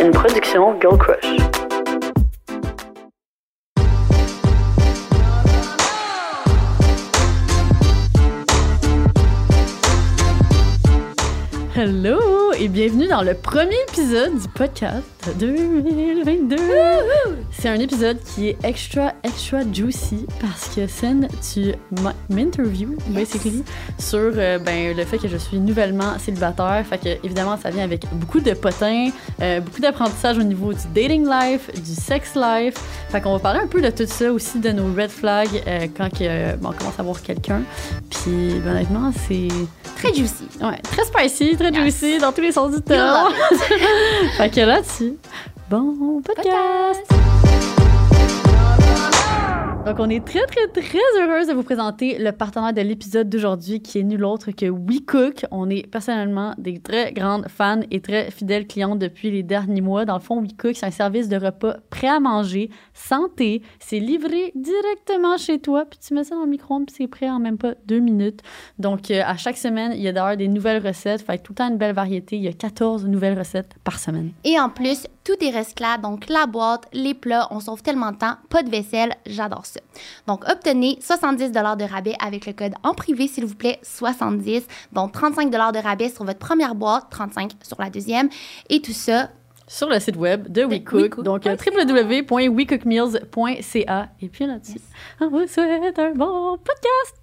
une production Girl Crush. Et bienvenue dans le premier épisode du podcast 2022. C'est un épisode qui est extra extra juicy parce que Sen, tu m'interviews basically sur euh, ben, le fait que je suis nouvellement célibataire. Fait que évidemment ça vient avec beaucoup de potins, euh, beaucoup d'apprentissage au niveau du dating life, du sex life. Fait qu'on va parler un peu de tout ça aussi de nos red flags euh, quand que, bon, on commence à voir quelqu'un. Puis ben, honnêtement c'est très juicy. Ouais, très spicy, très juicy dans tous les du terme. fait que là-dessus, bon podcast. Donc, on est très, très, très heureuse de vous présenter le partenaire de l'épisode d'aujourd'hui qui est nul autre que WeCook. On est personnellement des très grandes fans et très fidèles clients depuis les derniers mois. Dans le fond, WeCook, c'est un service de repas prêt à manger, santé. C'est livré directement chez toi, puis tu mets ça dans le micro-ondes, puis c'est prêt en même pas deux minutes. Donc, euh, à chaque semaine, il y a d'ailleurs des nouvelles recettes. Fait tout le temps une belle variété. Il y a 14 nouvelles recettes par semaine. Et en plus, tout est recyclable. Donc, la boîte, les plats, on sauve tellement de temps. Pas de vaisselle, j'adore ça. Donc, obtenez 70 de rabais avec le code en privé, s'il vous plaît, 70. Donc, 35 de rabais sur votre première boîte, 35 sur la deuxième. Et tout ça sur le site web de WeCook. Donc, euh, www.wecookmeals.ca. Et puis là-dessus, on vous souhaite un bon podcast.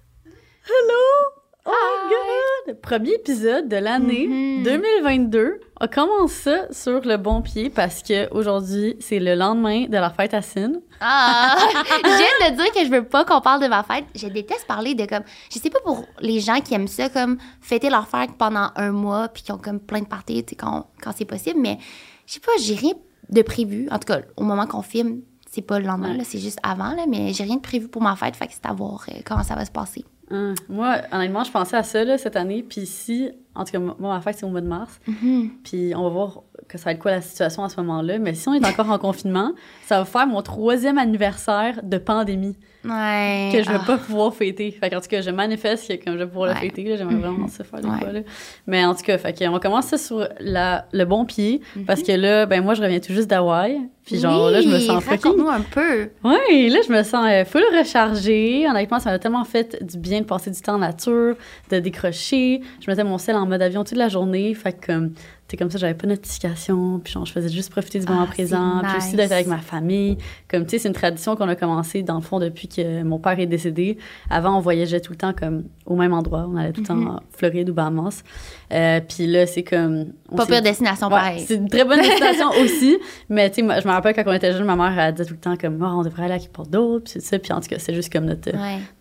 Hello! Oh my God! Premier épisode de l'année 2022. Mm-hmm. On commence ça sur le bon pied parce que aujourd'hui c'est le lendemain de la fête à Sine. Ah! je viens de dire que je veux pas qu'on parle de ma fête. Je déteste parler de comme. Je sais pas pour les gens qui aiment ça, comme fêter leur fête pendant un mois puis qui ont comme plein de parties, tu sais, quand, quand c'est possible, mais je sais pas, j'ai rien de prévu. En tout cas, au moment qu'on filme, c'est pas le lendemain, c'est juste avant, là, mais j'ai rien de prévu pour ma fête, fait que c'est à voir euh, comment ça va se passer. Hum. Moi, honnêtement, je pensais à ça là, cette année. Puis si, en tout cas, moi, ma fête, c'est au mois de mars. Mm-hmm. Puis on va voir que ça va être quoi la situation à ce moment-là. Mais si on est encore en confinement, ça va faire mon troisième anniversaire de pandémie. Ouais. Que je vais ah. pas pouvoir fêter. Fait en tout cas, je manifeste que comme je vais pouvoir le fêter. J'aimerais mm-hmm. vraiment ça faire des fois. Là. Mais en tout cas, fait on va commencer sur la, le bon pied. Mm-hmm. Parce que là, ben moi, je reviens tout juste d'Hawaï. Puis genre, là, je me sens fucking... nous un peu. Oui, là, je me sens euh, full rechargée. Honnêtement, ça m'a tellement fait du bien de passer du temps en nature, de décrocher. Je mettais mon sel en mode avion toute la journée. Fait que comme c'est comme ça, j'avais pas de notification, puis genre, je faisais juste profiter du moment ah, présent, puis aussi d'être avec ma famille. Comme, tu sais, c'est une tradition qu'on a commencé, dans le fond, depuis que mon père est décédé. Avant, on voyageait tout le temps, comme, au même endroit. On allait tout le temps mhm. en Floride ou Bahamas. Euh, puis là, c'est comme... Pas pire destination, pareil. C'est une très bonne destination aussi, mais tu sais, je me rappelle quand on était jeune, ma mère, elle disait tout le temps, comme, oh, on devrait aller à d'autres, puis c'est ça. Puis en tout cas, c'est juste comme notre,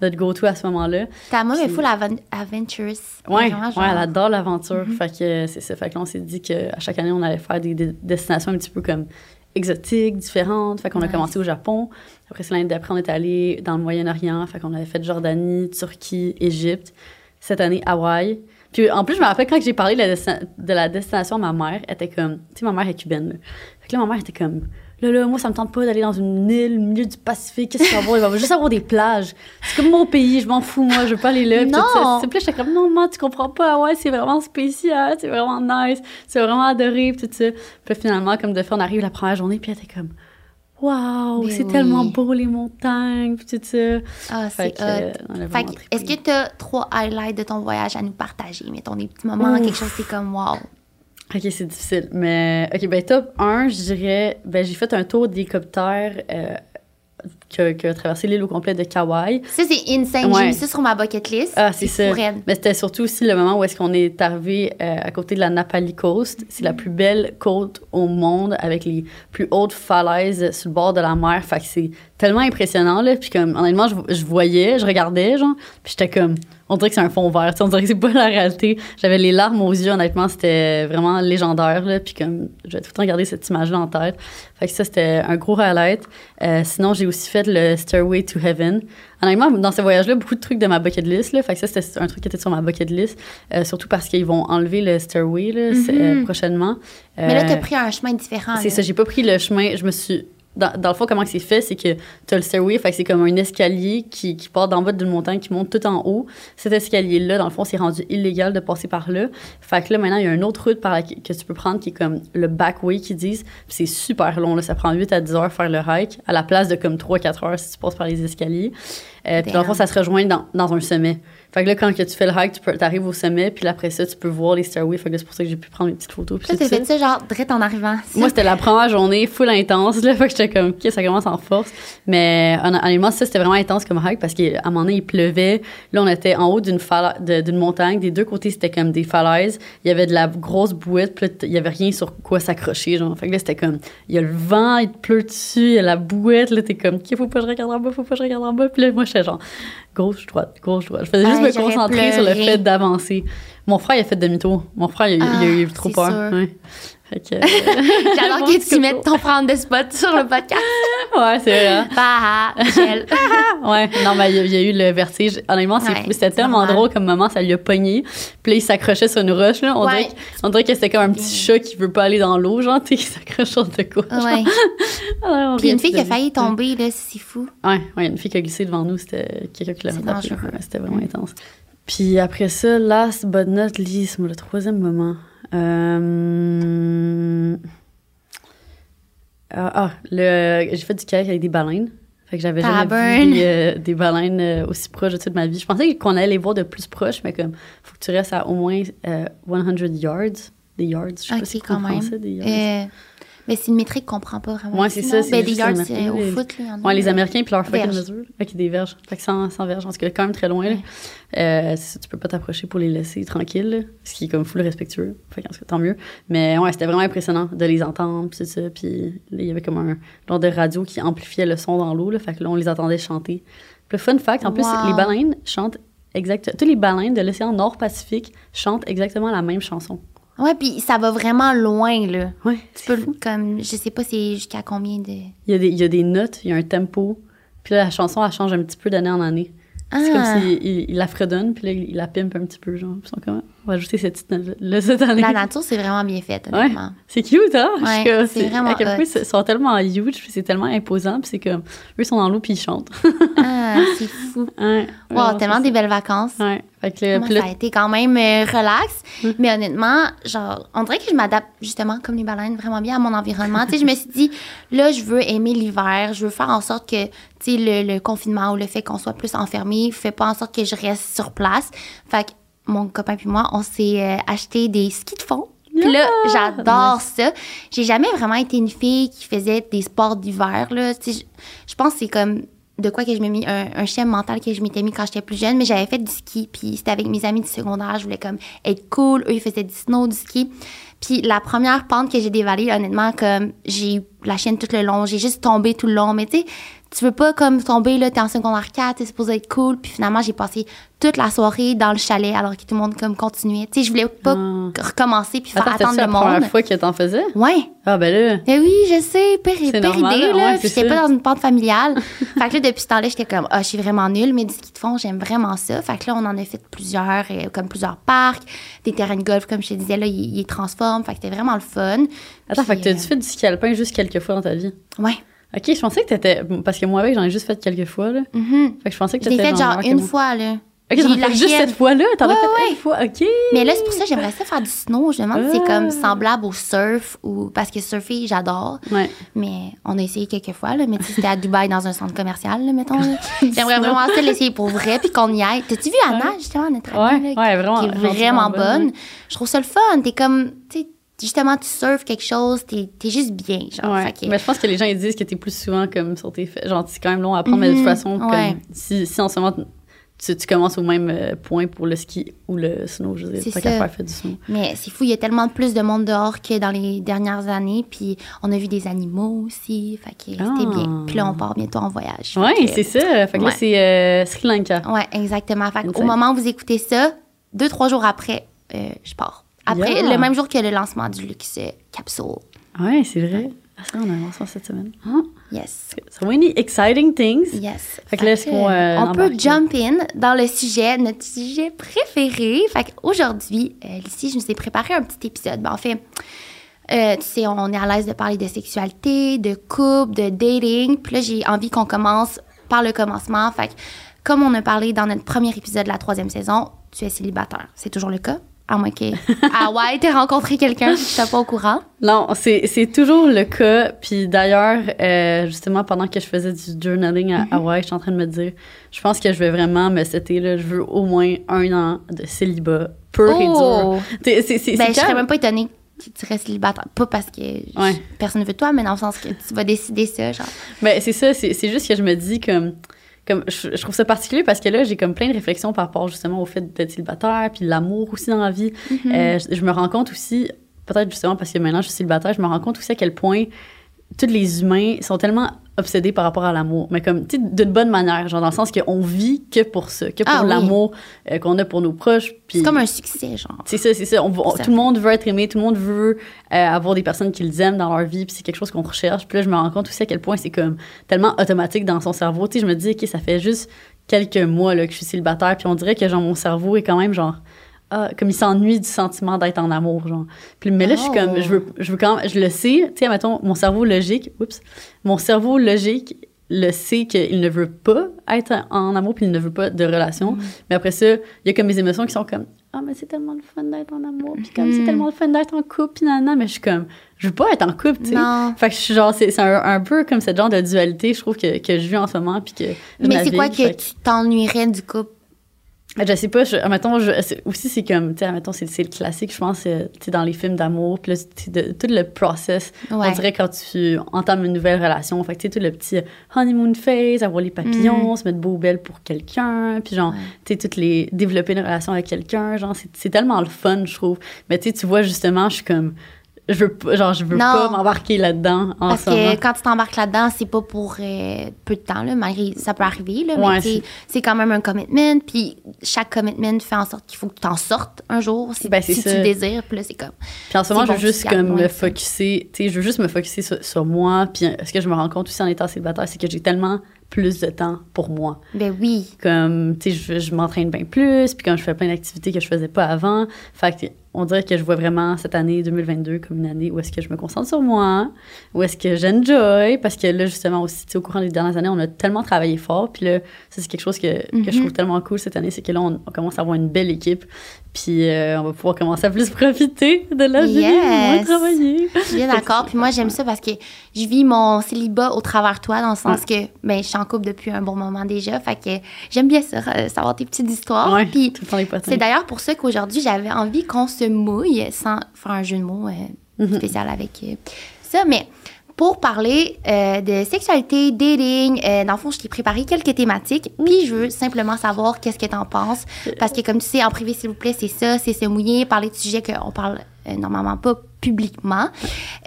notre go-to à ce moment-là. Ta mère est full adventurous. Ouais, ouais, elle adore l'aventure. Mhm. Fait que c'est ça. Fait que là, on s'est dit qu'à chaque année, on allait faire des, destinations un petit peu comme exotiques, différentes. Fait qu'on a commencé au Japon. Après, l'année d'après, on est allé dans le Moyen-Orient. Fait qu'on avait fait Jordanie, Turquie, Égypte. Cette année, Hawaï. Puis en plus, je me rappelle quand j'ai parlé de la, de la destination à ma mère, elle était comme... Tu sais, ma mère est cubaine. Fait que là, ma mère était comme Là, là, moi, ça me tente pas d'aller dans une île au milieu du Pacifique. Qu'est-ce qu'il va avoir? Il va juste avoir des plages. C'est comme mon pays, je m'en fous, moi, je veux pas aller là. Non! C'est plus, j'étais comme, non, moi, tu comprends pas. Ouais, c'est vraiment spécial, c'est vraiment nice, c'est vraiment adoré, tout ça. Puis finalement, comme de fait, on arrive la première journée, puis elle était comme, Waouh, c'est tellement beau les montagnes, puis tout ça. Ah, c'est est-ce que tu as trois highlights de ton voyage à nous partager? Mettons des petits moments, quelque chose, c'est comme waouh. OK, c'est difficile. Mais, OK, ben top 1, je dirais, ben j'ai fait un tour d'hélicoptère euh, qui, a, traversé l'île au complet de Kauai. Ça, c'est insane. J'ai mis ça sur ma bucket list. Ah, c'est ça. Mais c'était surtout aussi le moment où est-ce qu'on est arrivé euh, à côté de la Napali Coast. C'est la plus belle côte au monde avec les plus hautes falaises sur le bord de la mer. Fait que c'est tellement impressionnant, là. Puis comme, honnêtement, je, je voyais, je regardais, genre, puis j'étais comme on dirait que c'est un fond vert. On dirait que c'est pas la réalité. J'avais les larmes aux yeux, honnêtement, c'était vraiment légendaire. Là, puis comme, je vais tout le temps garder cette image-là en tête. Fait que ça, c'était un gros highlight. Euh, sinon, j'ai aussi fait le Stairway to Heaven. Honnêtement, dans ce voyage-là, beaucoup de trucs de ma bucket list. Là, fait que ça, c'était un truc qui était sur ma bucket list. Euh, surtout parce qu'ils vont enlever le Stairway là, euh, mm-hmm. prochainement. Mais là, t'as pris un chemin différent. C'est ça, j'ai pas pris le chemin. Je me suis dans, dans le fond, comment c'est fait, c'est que tu as le stairway, fait que c'est comme un escalier qui, qui part d'en bas d'une montagne, qui monte tout en haut. Cet escalier-là, dans le fond, c'est rendu illégal de passer par là. Fait que là, maintenant, il y a une autre route par la, que tu peux prendre qui est comme le backway, qu'ils disent. C'est super long, là. Ça prend 8 à 10 heures faire le hike, à la place de comme 3-4 heures si tu passes par les escaliers. Euh, puis dans le fond, ça se rejoint dans, dans un sommet. Fait que là, quand que tu fais le hike, tu peux, arrives au sommet, puis après ça, tu peux voir les stairways. Fait que c'est pour ça que j'ai pu prendre mes petites photos. Puis tout t'as fait ça genre direct en arrivant. Moi, c'était la première journée full intense. Là, fait que j'étais comme, OK, ça commence en force. Mais hon- honnêtement, ça, c'était vraiment intense comme hike parce qu'à un moment donné, il pleuvait. Là, on était en haut d'une d'une montagne. Des deux côtés, c'était comme des falaises. Il y avait de la grosse bouette. Puis il y avait rien sur quoi s'accrocher. Genre. Fait que là, c'était comme, il y a le vent, il te pleut dessus, il y a la bouette. Là, t'es comme, OK, faut pas que je regarde en bas, faut pas que je regarde en bas. Puis là, moi, j'étais genre, gauche, droite, gauche, droite. Je faisais juste Ouais, me concentrer sur le fait d'avancer. Mon frère, il a fait demi-tour. Mon frère, il, a- il a eu Ah, trop peur. Ouais. Que, J'adore que tu mettes ton frère de spot sur le podcast. ouais, c'est vrai. Bah. Ouais, non, mais il y, a- eu le vertige. Honnêtement. C'était tellement drôle comme moment, ça lui a pogné. Puis là, il s'accrochait sur une roche, là. On, dirait, que- on dirait que c'était comme un petit chat qui veut pas aller dans l'eau, genre, tu sais, qui s'accroche sur de quoi. Ouais. Ah, Puis une fille qui a failli tomber, là, c'est fou. Ouais, ouais, une fille qui a glissé devant nous, c'était quelques kilomètres après. C'était vraiment intense. Puis après ça, last but not least, le troisième moment. Euh... Ah, ah, le... j'ai fait du kayak avec des baleines. Fait que j'avais jamais vu des, euh, des baleines euh, aussi proches de toute ma vie. Je pensais qu'on allait les voir de plus proches, mais comme, faut que tu restes à au moins euh, 100 yards. Des yards, je sais pas Ok, si en même. français, des yards. Euh, mais c'est une métrique qu'on comprend pas vraiment. Ouais, c'est ça, c'est Ben, des juste yards, c'est au les- foot, là, en. Ouais, les Américains puis leur fucking mesure. Ok, des verges. Fait que sans, sans verges, parce que quand même très loin, là. Ouais. Euh, c'est ça, tu peux pas t'approcher pour les laisser tranquilles, là, ce qui est comme full respectueux. Fait tout cas, tant mieux. Mais ouais, c'était vraiment impressionnant de les entendre, puis tout ça. Puis là, il y avait comme un genre de radio qui amplifiait le son dans l'eau, là. Fait que là, on les entendait chanter. Le fun fact, en plus, Wow. les baleines chantent exactement. Tous les baleines de l'océan Nord-Pacifique chantent exactement la même chanson. Ouais, puis ça va vraiment loin, là. Ouais, Tu peux, fou. comme, je sais pas c'est jusqu'à combien de... Il y, a des, il y a des notes, il y a un tempo. Puis là, la chanson, elle change un petit peu d'année en année. C'est comme Ah. s'il il, il la fredonne, puis là, il la pimpe un petit peu, genre. Ils sont comme, on va ajouter cette petite note-là cette année. La nature, c'est vraiment bien fait, Ouais. C'est cute, hein? Ouais, c'est vraiment À quel point ils sont tellement huge, puis c'est tellement imposant, puis c'est comme, eux, ils sont dans l'eau, puis ils chantent. Ah, c'est fou. ouais, Wow, tellement des belles vacances. Ouais. Fait que là, Moi, ça a été quand même euh, relax. Mm. Mais honnêtement, genre, on dirait que je m'adapte justement comme les baleines vraiment bien à mon environnement. tu sais, je me suis dit, là, je veux aimer l'hiver. Je veux faire en sorte que, tu sais, le, le confinement ou le fait qu'on soit plus enfermé fait pas en sorte que je reste sur place. Fait que mon copain puis moi, on s'est euh, acheté des skis de fond. Puis là, Yeah! j'adore ça. J'ai jamais vraiment été une fille qui faisait des sports d'hiver, là. Tu sais, je, je pense que c'est comme de quoi que je m'ai mis un, un schéma mental que je m'étais mis quand j'étais plus jeune, mais j'avais fait du ski, puis c'était avec mes amis du secondaire, je voulais comme être cool, eux ils faisaient du snow, du ski. Puis la première pente que j'ai dévalée, honnêtement, comme j'ai eu la chaîne tout le long, j'ai juste tombé tout le long, mais tu sais, tu veux pas comme tomber là, t'es en secondaire 4, t'es supposé être cool, puis finalement j'ai passé toute la soirée dans le chalet alors que tout le monde comme continuait. Tu sais, je voulais pas Ah. recommencer puis faire attendre le la première monde. fois que t'en faisais? Ouais. Ah, ben là. Eh oui, je sais, pire, C'est pire normal, idée, là, ouais, j'étais pas dans une pente familiale. fait que là, depuis ce temps-là, j'étais comme, ah, je suis vraiment nulle, mais du ski de fond, j'aime vraiment ça. Fait que là, on en a fait plusieurs, euh, comme plusieurs parcs, des terrains de golf, comme je te disais, là, ils, transforment. Fait que c'était vraiment le fun. Attends, Puis, fait que t'as euh, dû fait du ski alpin juste quelques fois dans ta vie? Ouais. Ok, je pensais que t'étais. Parce que moi, avec, j'en ai juste fait quelques fois, là. Mhm. Fait que je pensais que t'étais. fait genre que une moi. fois, là. Ok, J'ai as la fait juste cette fois-là? T'en as Ouais, fait ouais. une fois? Ok. Mais là, c'est pour ça que j'aimerais ça faire du snow. Je me demande si c'est Ah. comme semblable au surf ou parce que surfer, j'adore. Ouais. Mais on a essayé quelques fois, là. Mais tu c'était à Dubaï dans un centre commercial, là, mettons. J'aimerais vraiment ça l'essayer pour vrai puis qu'on y aille. T'as-tu vu Anna, justement, notre amie, Ouais, là, ouais, vraiment. qui est vraiment bonne? Je trouve ça le fun. T'es comme, tu sais, justement, tu surfes quelque chose, t'es es juste bien, genre. Ouais. Que- Mais je pense que les gens ils disent que t'es plus souvent comme sur tes faits. Genre, c'est quand même long à apprendre, mais de toute Mhm, façon, comme ouais. si, si en ce moment tu, tu commences au même euh, point pour le ski ou le snow, je veux dire, C'est pas qu'à ça. faire du snow. Mais c'est fou, il y a tellement plus de monde dehors que dans les dernières années. Puis on a vu des animaux aussi. Fait que c'était Ah. bien. Puis là, on part bientôt en voyage. Que- c'est ça. Fait que là, c'est euh, Sri Lanka. Ouais, exactement. Fait au moment où vous écoutez ça, deux, trois jours après, euh, je pars. Après, Yeah. le même jour que le lancement du Luxe Capsule. Ouais, c'est vrai. Ah, ça, on a lancé cette semaine. Ah. Yes. So many exciting things. Yes. Fait que là, est-ce qu'on, euh, on peut jump in dans le sujet, notre sujet préféré. Fait qu'aujourd'hui, euh, ici, je nous ai préparé un petit épisode. Ben, en fait, Euh, tu sais, on est à l'aise de parler de sexualité, de couple, de dating. Puis là, j'ai envie qu'on commence par le commencement. Fait que, comme on a parlé dans notre premier épisode de la troisième saison, tu es célibataire. C'est toujours le cas? Moins que. ah ouais, t'aies rencontré quelqu'un, je suis pas au courant. Non, c'est c'est toujours le cas. Puis d'ailleurs, euh, justement, pendant que je faisais du journaling à Mhm. Hawaï, je suis en train de me dire, je pense que je vais vraiment me setter, là, je veux au moins un an de célibat pur et dur. Oh! C'est c'est- Ben, je serais même pas étonnée que tu restes célibataire. Pas parce que Ouais. personne ne veut toi, mais dans le sens que tu vas décider ça, genre. Ben, c'est ça, c'est c'est juste que je me dis comme. Comme, je, je trouve ça particulier parce que là, j'ai comme plein de réflexions par rapport justement au fait d'être célibataire, puis l'amour aussi dans la vie. Mhm. Euh, je, je me rends compte aussi, peut-être justement parce que maintenant je suis célibataire, je me rends compte aussi à quel point tous les humains sont tellement obsédés par rapport à l'amour. Mais comme, tu sais, d'une bonne manière, genre dans le sens qu'on vit que pour ça, que pour Ah oui. l'amour euh, qu'on a pour nos proches. C'est comme un succès, genre. c'est ça, c'est ça. On, on- Ça. tout le monde veut être aimé, tout le monde veut euh, avoir des personnes qu'ils aiment dans leur vie, puis c'est quelque chose qu'on recherche. Puis là, je me rends compte aussi à quel point c'est comme tellement automatique dans son cerveau. Tu sais, je me dis, OK, ça fait juste quelques mois là, que je suis célibataire, puis on dirait que genre mon cerveau est quand même genre. Ah, comme il s'ennuie du sentiment d'être en amour, genre. Puis, mais là, je suis comme, Oh. je veux, je veux quand même, je le sais, tu sais, mettons, mon cerveau logique, oups, mon cerveau logique le sait qu'il ne veut pas être en amour, puis il ne veut pas de relation. Mm. Mais après ça, il y a comme mes émotions qui sont comme Ah, mais c'est tellement le fun d'être en amour, puis comme c'est Mhm. tellement le fun d'être en couple, puis nanana, mais je suis comme Je veux pas être en couple, tu sais. Fait que je suis genre, c'est c'est un, un peu comme ce genre de dualité, je trouve, que, que je vis en ce moment, puis que. je Mais c'est quoi que fait tu t'ennuierais du couple? Je sais pas, je, mettons, je, aussi, c'est comme, tu sais, mettons, c'est c'est le classique, je pense, euh, tu sais, dans les films d'amour, puis là, tout le process, Ouais. on dirait quand tu entames une nouvelle relation, fait que, tu sais, tout le petit honeymoon phase, avoir les papillons, se mettre beau ou belle pour quelqu'un, puis genre, Mm. Ouais. tu sais, toutes les, développer une relation avec quelqu'un, genre, c'est tellement le fun, je trouve. Mais tu sais, tu vois, justement, je suis comme, je veux pas, genre, je veux Non. pas m'embarquer là-dedans en Parce que quand tu t'embarques là-dedans, c'est pas pour euh, peu de temps, là, malgré ça peut arriver, là, Ouais, mais c'est quand même un commitment. Puis chaque commitment fait en sorte qu'il faut que tu t'en sortes un jour si, Ben, si tu désires. Puis là, c'est comme. Puis en ce moment, je veux juste comme me focuser, tu sais, je veux juste me focuser sur, sur moi. Puis euh, ce que je me rends compte aussi en étant célibataire, c'est que j'ai tellement plus de temps pour moi. Ben oui. Comme, tu sais, je, je m'entraîne bien plus, puis quand je fais plein d'activités que je faisais pas avant. Fait que on dirait que je vois vraiment cette année 2022 comme une année où est-ce que je me concentre sur moi, où est-ce que j'enjoy, parce que là, justement, aussi, au courant des dernières années, on a tellement travaillé fort, puis là, ça, c'est quelque chose que, que je Mhm. trouve tellement cool cette année, c'est que là, on, on commence à avoir une belle équipe, puis euh, on va pouvoir commencer à plus profiter de la vie, moins Yes. travailler. Je suis bien d'accord. Puis moi, j'aime ça parce que je vis mon célibat au travers de toi, dans le sens que ben, je suis en couple depuis un bon moment déjà. Fait que j'aime bien ça, euh, savoir tes petites histoires. Ouais, Puis c'est d'ailleurs pour ça qu'aujourd'hui, j'avais envie qu'on se mouille sans faire un jeu de mots euh, Mhm. spécial avec euh, ça. Mais pour parler euh, de sexualité, dating, euh, dans le fond, je t'ai préparé quelques thématiques. Puis je veux simplement savoir qu'est-ce que t'en penses. Parce que comme tu sais, en privé, s'il vous plaît, c'est ça, c'est se mouiller, parler de sujets qu'on parle euh, normalement pas publiquement.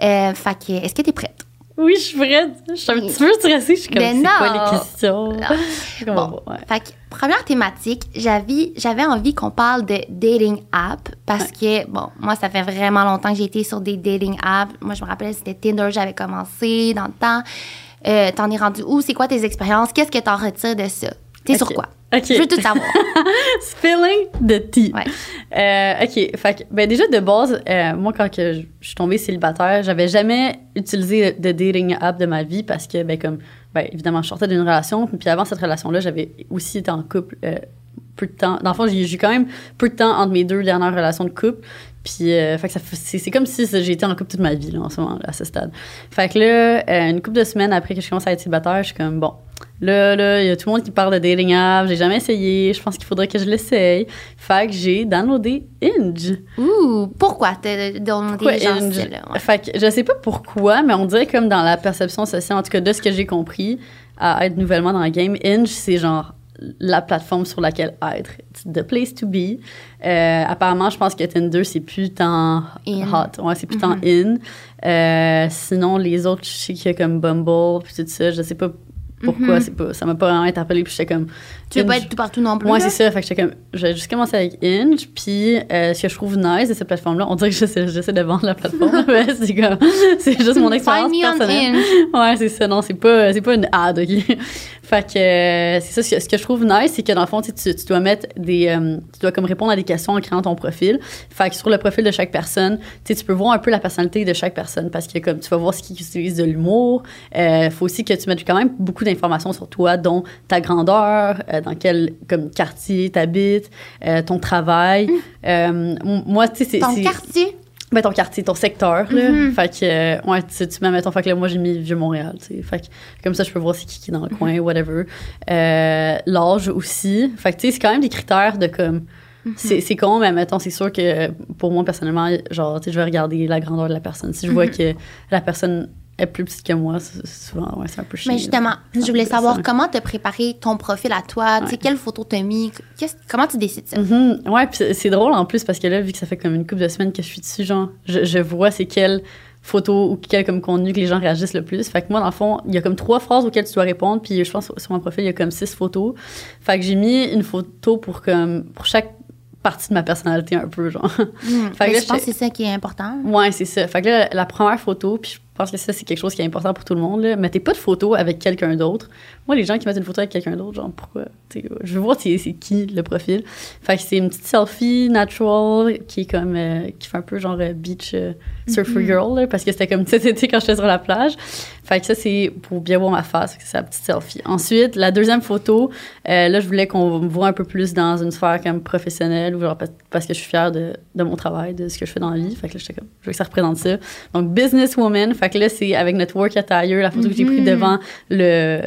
Euh, fait que, est-ce que t'es prête? Oui, je suis prête. Je suis un petit peu stressée. Je suis comme, c'est quoi les questions? Comment Bon? Ouais. fait que, première thématique, j'avais, j'avais envie qu'on parle de dating app parce que, bon, moi, ça fait vraiment longtemps que j'ai été sur des dating apps. Moi, je me rappelle, c'était Tinder, j'avais commencé dans le temps. Euh, t'en es rendu où? C'est quoi tes expériences? Qu'est-ce que t'en retires de ça? T'es sur quoi? Je veux tout savoir. Spilling the tea. Ouais. Euh, OK. Fait que, ben déjà, de base, euh, moi, quand que je je suis tombée célibataire, j'avais jamais utilisé de dating app de ma vie parce que, ben, comme, ben, évidemment, je sortais d'une relation. Puis avant cette relation-là, j'avais aussi été en couple euh, peu de temps. Dans le fond, j'ai j'ai quand même peu de temps entre mes deux dernières relations de couple. Puis, euh, fait que ça c'est comme si j'ai été en couple toute ma vie, là, en ce moment, là, à ce stade. Fait que là, euh, une couple de semaines après que je commence à être célibataire, je suis comme, bon, là, là, il y a tout le monde qui parle de dating app, j'ai jamais essayé, je pense qu'il faudrait que je l'essaye. Fait que j'ai downloadé Inge. Ouh, pourquoi t'as gens Inge? Ouais. Fait que je sais pas pourquoi, mais on dirait comme dans la perception sociale, en tout cas de ce que j'ai compris, à être nouvellement dans le game, Inge, c'est genre la plateforme sur laquelle être. It's the place to be. Euh, apparemment, je pense que Tinder, c'est plus tant hot. Ouais, c'est plus tant in. Euh, sinon, les autres, je sais qu'il y a comme Bumble, puis tout ça, je sais pas pourquoi Mhm. c'est pas, ça m'a pas vraiment interpellé. Puis j'étais comme. Tu veux pas être tout partout non plus. Ouais, là? c'est ça. Fait que j'étais comme, j'ai juste commencé avec Inge, puis euh, ce que je trouve nice de cette plateforme-là, on dirait que j'essaie, de vendre la plateforme, mais c'est comme, c'est juste mon expérience me on personnelle. Hinge. Ouais, c'est ça. Non, c'est pas, c'est pas une ad, OK? fait que euh, c'est ça. Ce que, je trouve nice, c'est que dans le fond, tu, dois mettre des. euh, tu dois comme répondre à des questions en créant ton profil. Fait que sur le profil de chaque personne, tu peux voir un peu la personnalité de chaque personne parce que comme tu vas voir ce qu'ils utilisent de l'humour. Faut aussi que tu mettes quand même beaucoup d'informations sur toi, dont ta grandeur, dans quel comme quartier t'habites, euh, ton travail. Euh, m- moi, tu sais, c'est. Ton quartier? ben, ton quartier, ton secteur, là. Mhm. Fait que, euh, ouais, tu, tu mets, mettons, fait que là, moi, j'ai mis Vieux-Montréal, tu sais. Fait que, comme ça, je peux voir c'est qui qui est dans le coin, whatever. Euh, L'âge aussi. Fait que, tu sais, c'est quand même des critères de comme. C'est c'est con, mais mettons, c'est sûr que pour moi, personnellement, genre, tu sais, je vais regarder la grandeur de la personne. Si je vois que la personne est plus petite que moi, c'est- souvent, ouais, c'est un peu chiant. Mais justement, je voulais savoir ça. comment te préparer ton profil à toi. Tu sais, Ouais. quelle photo t'as mis. Comment tu décides ça? Mhm. Ouais, puis c'est- drôle en plus parce que là, vu que ça fait comme une couple de semaines que je suis dessus, genre, je, je vois c'est quelle photo ou quel comme contenu que les gens réagissent le plus. Fait que moi, dans le fond, il y a comme trois phrases auxquelles tu dois répondre, puis je pense sur mon profil, il y a comme six photos. Fait que j'ai mis une photo pour comme pour chaque partie de ma personnalité un peu, genre. Hmm. Fait que Mais là, je pense que c'est ça qui est important. Ouais, c'est ça. Fait que là, la première photo, puis je pense que ça, c'est quelque chose qui est important pour tout le monde, là. Mettez pas de photo avec quelqu'un d'autre. Moi, les gens qui mettent une photo avec quelqu'un d'autre, genre, pourquoi? Tu sais, je veux voir c'est qui le profil. Fait que c'est une petite selfie natural qui est comme, euh, qui fait un peu genre euh, beach euh, surfer girl, là, parce que c'était comme cet été quand j'étais sur la plage. Fait que ça, c'est pour bien voir ma face, c'est la petite selfie. Ensuite, la deuxième photo, euh, là, je voulais qu'on me voit un peu plus dans une sphère comme professionnelle, ou genre parce- parce que je suis fière de, de mon travail, de ce que je fais dans la vie. Fait que là, j'étais comme, je veux que ça représente ça. Donc, businesswoman. Fait que là, c'est avec notre work attire, la photo que j'ai prise Mhm. devant le, euh,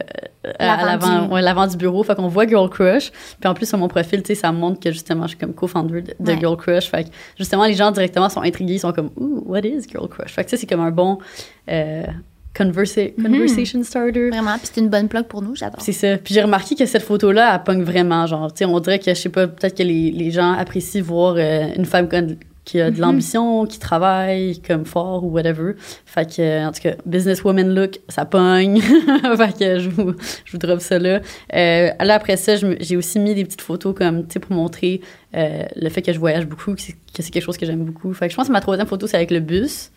L'avant ouais, du bureau. Fait qu'on voit Girl Crush. Puis en plus, sur mon profil, tu sais, ça montre que justement, je suis comme co-founder de, de Ouais. Girl Crush. Fait que justement, les gens directement sont intrigués, ils sont comme, Ooh, what is Girl Crush? Fait que ça, c'est comme un bon euh, conversa- Mhm. conversation starter. Vraiment. Puis c'est une bonne plug pour nous, j'adore. C'est ça. Puis j'ai remarqué que cette photo-là, elle pogne vraiment. Genre, tu sais, on dirait que, je sais pas, peut-être que les, les gens apprécient voir euh, une femme qui a de Mhm. l'ambition, qui travaille comme fort ou whatever. Fait que, en tout cas, businesswoman look, ça pogne. fait que je vous, je vous drop ça là. Euh, là, après ça, j'ai aussi mis des petites photos comme, tu sais, pour montrer euh, le fait que je voyage beaucoup, que c'est que c'est quelque chose que j'aime beaucoup. Fait que je pense que ma troisième photo, c'est avec le bus.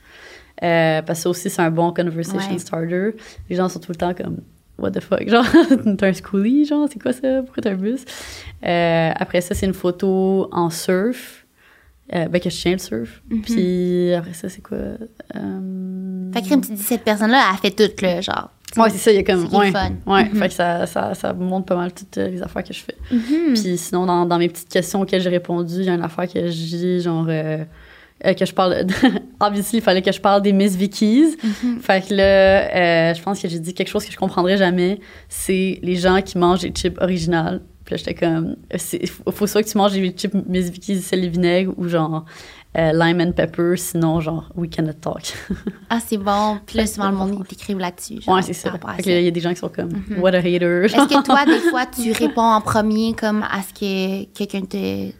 Euh, parce que ça aussi, c'est un bon conversation Ouais. starter. Les gens sont tout le temps comme What the fuck? Genre, t'as un schoolie, genre, c'est quoi ça? Pourquoi t'as un bus? Euh, après ça, c'est une photo en surf. Euh, ben, que je tiens le surf. Mhm. Puis après ça, c'est quoi? Euh... Fait que comme tu dis, cette personne-là, elle fait tout, là, genre. Ouais, c'est ça, il y a comme. Ouais, fun. ouais Mhm. fait que ça, ça, ça montre pas mal toutes euh, les affaires que je fais. Mhm. Puis sinon, dans, dans mes petites questions auxquelles j'ai répondu, il y a une affaire que dis, genre, euh, euh, que je parle. De... Obviously, il fallait que je parle des Miss Vickies. Mhm. Fait que là, je pense que j'ai dit quelque chose que je comprendrais jamais. C'est les gens qui mangent des chips originales. Puis là, j'étais comme, il faut, faut soit que tu manges des chips Miss Vickies sel et vinaigre ou genre euh, lime and pepper, sinon genre we cannot talk. Ah, c'est bon. Puis là, souvent, le monde, ils t'écrivent là-dessus. ouais, c'est ça. il y a des gens qui sont comme, Mhm. what a hater. Est-ce que toi, des fois, tu réponds en premier comme à ce que quelqu'un te.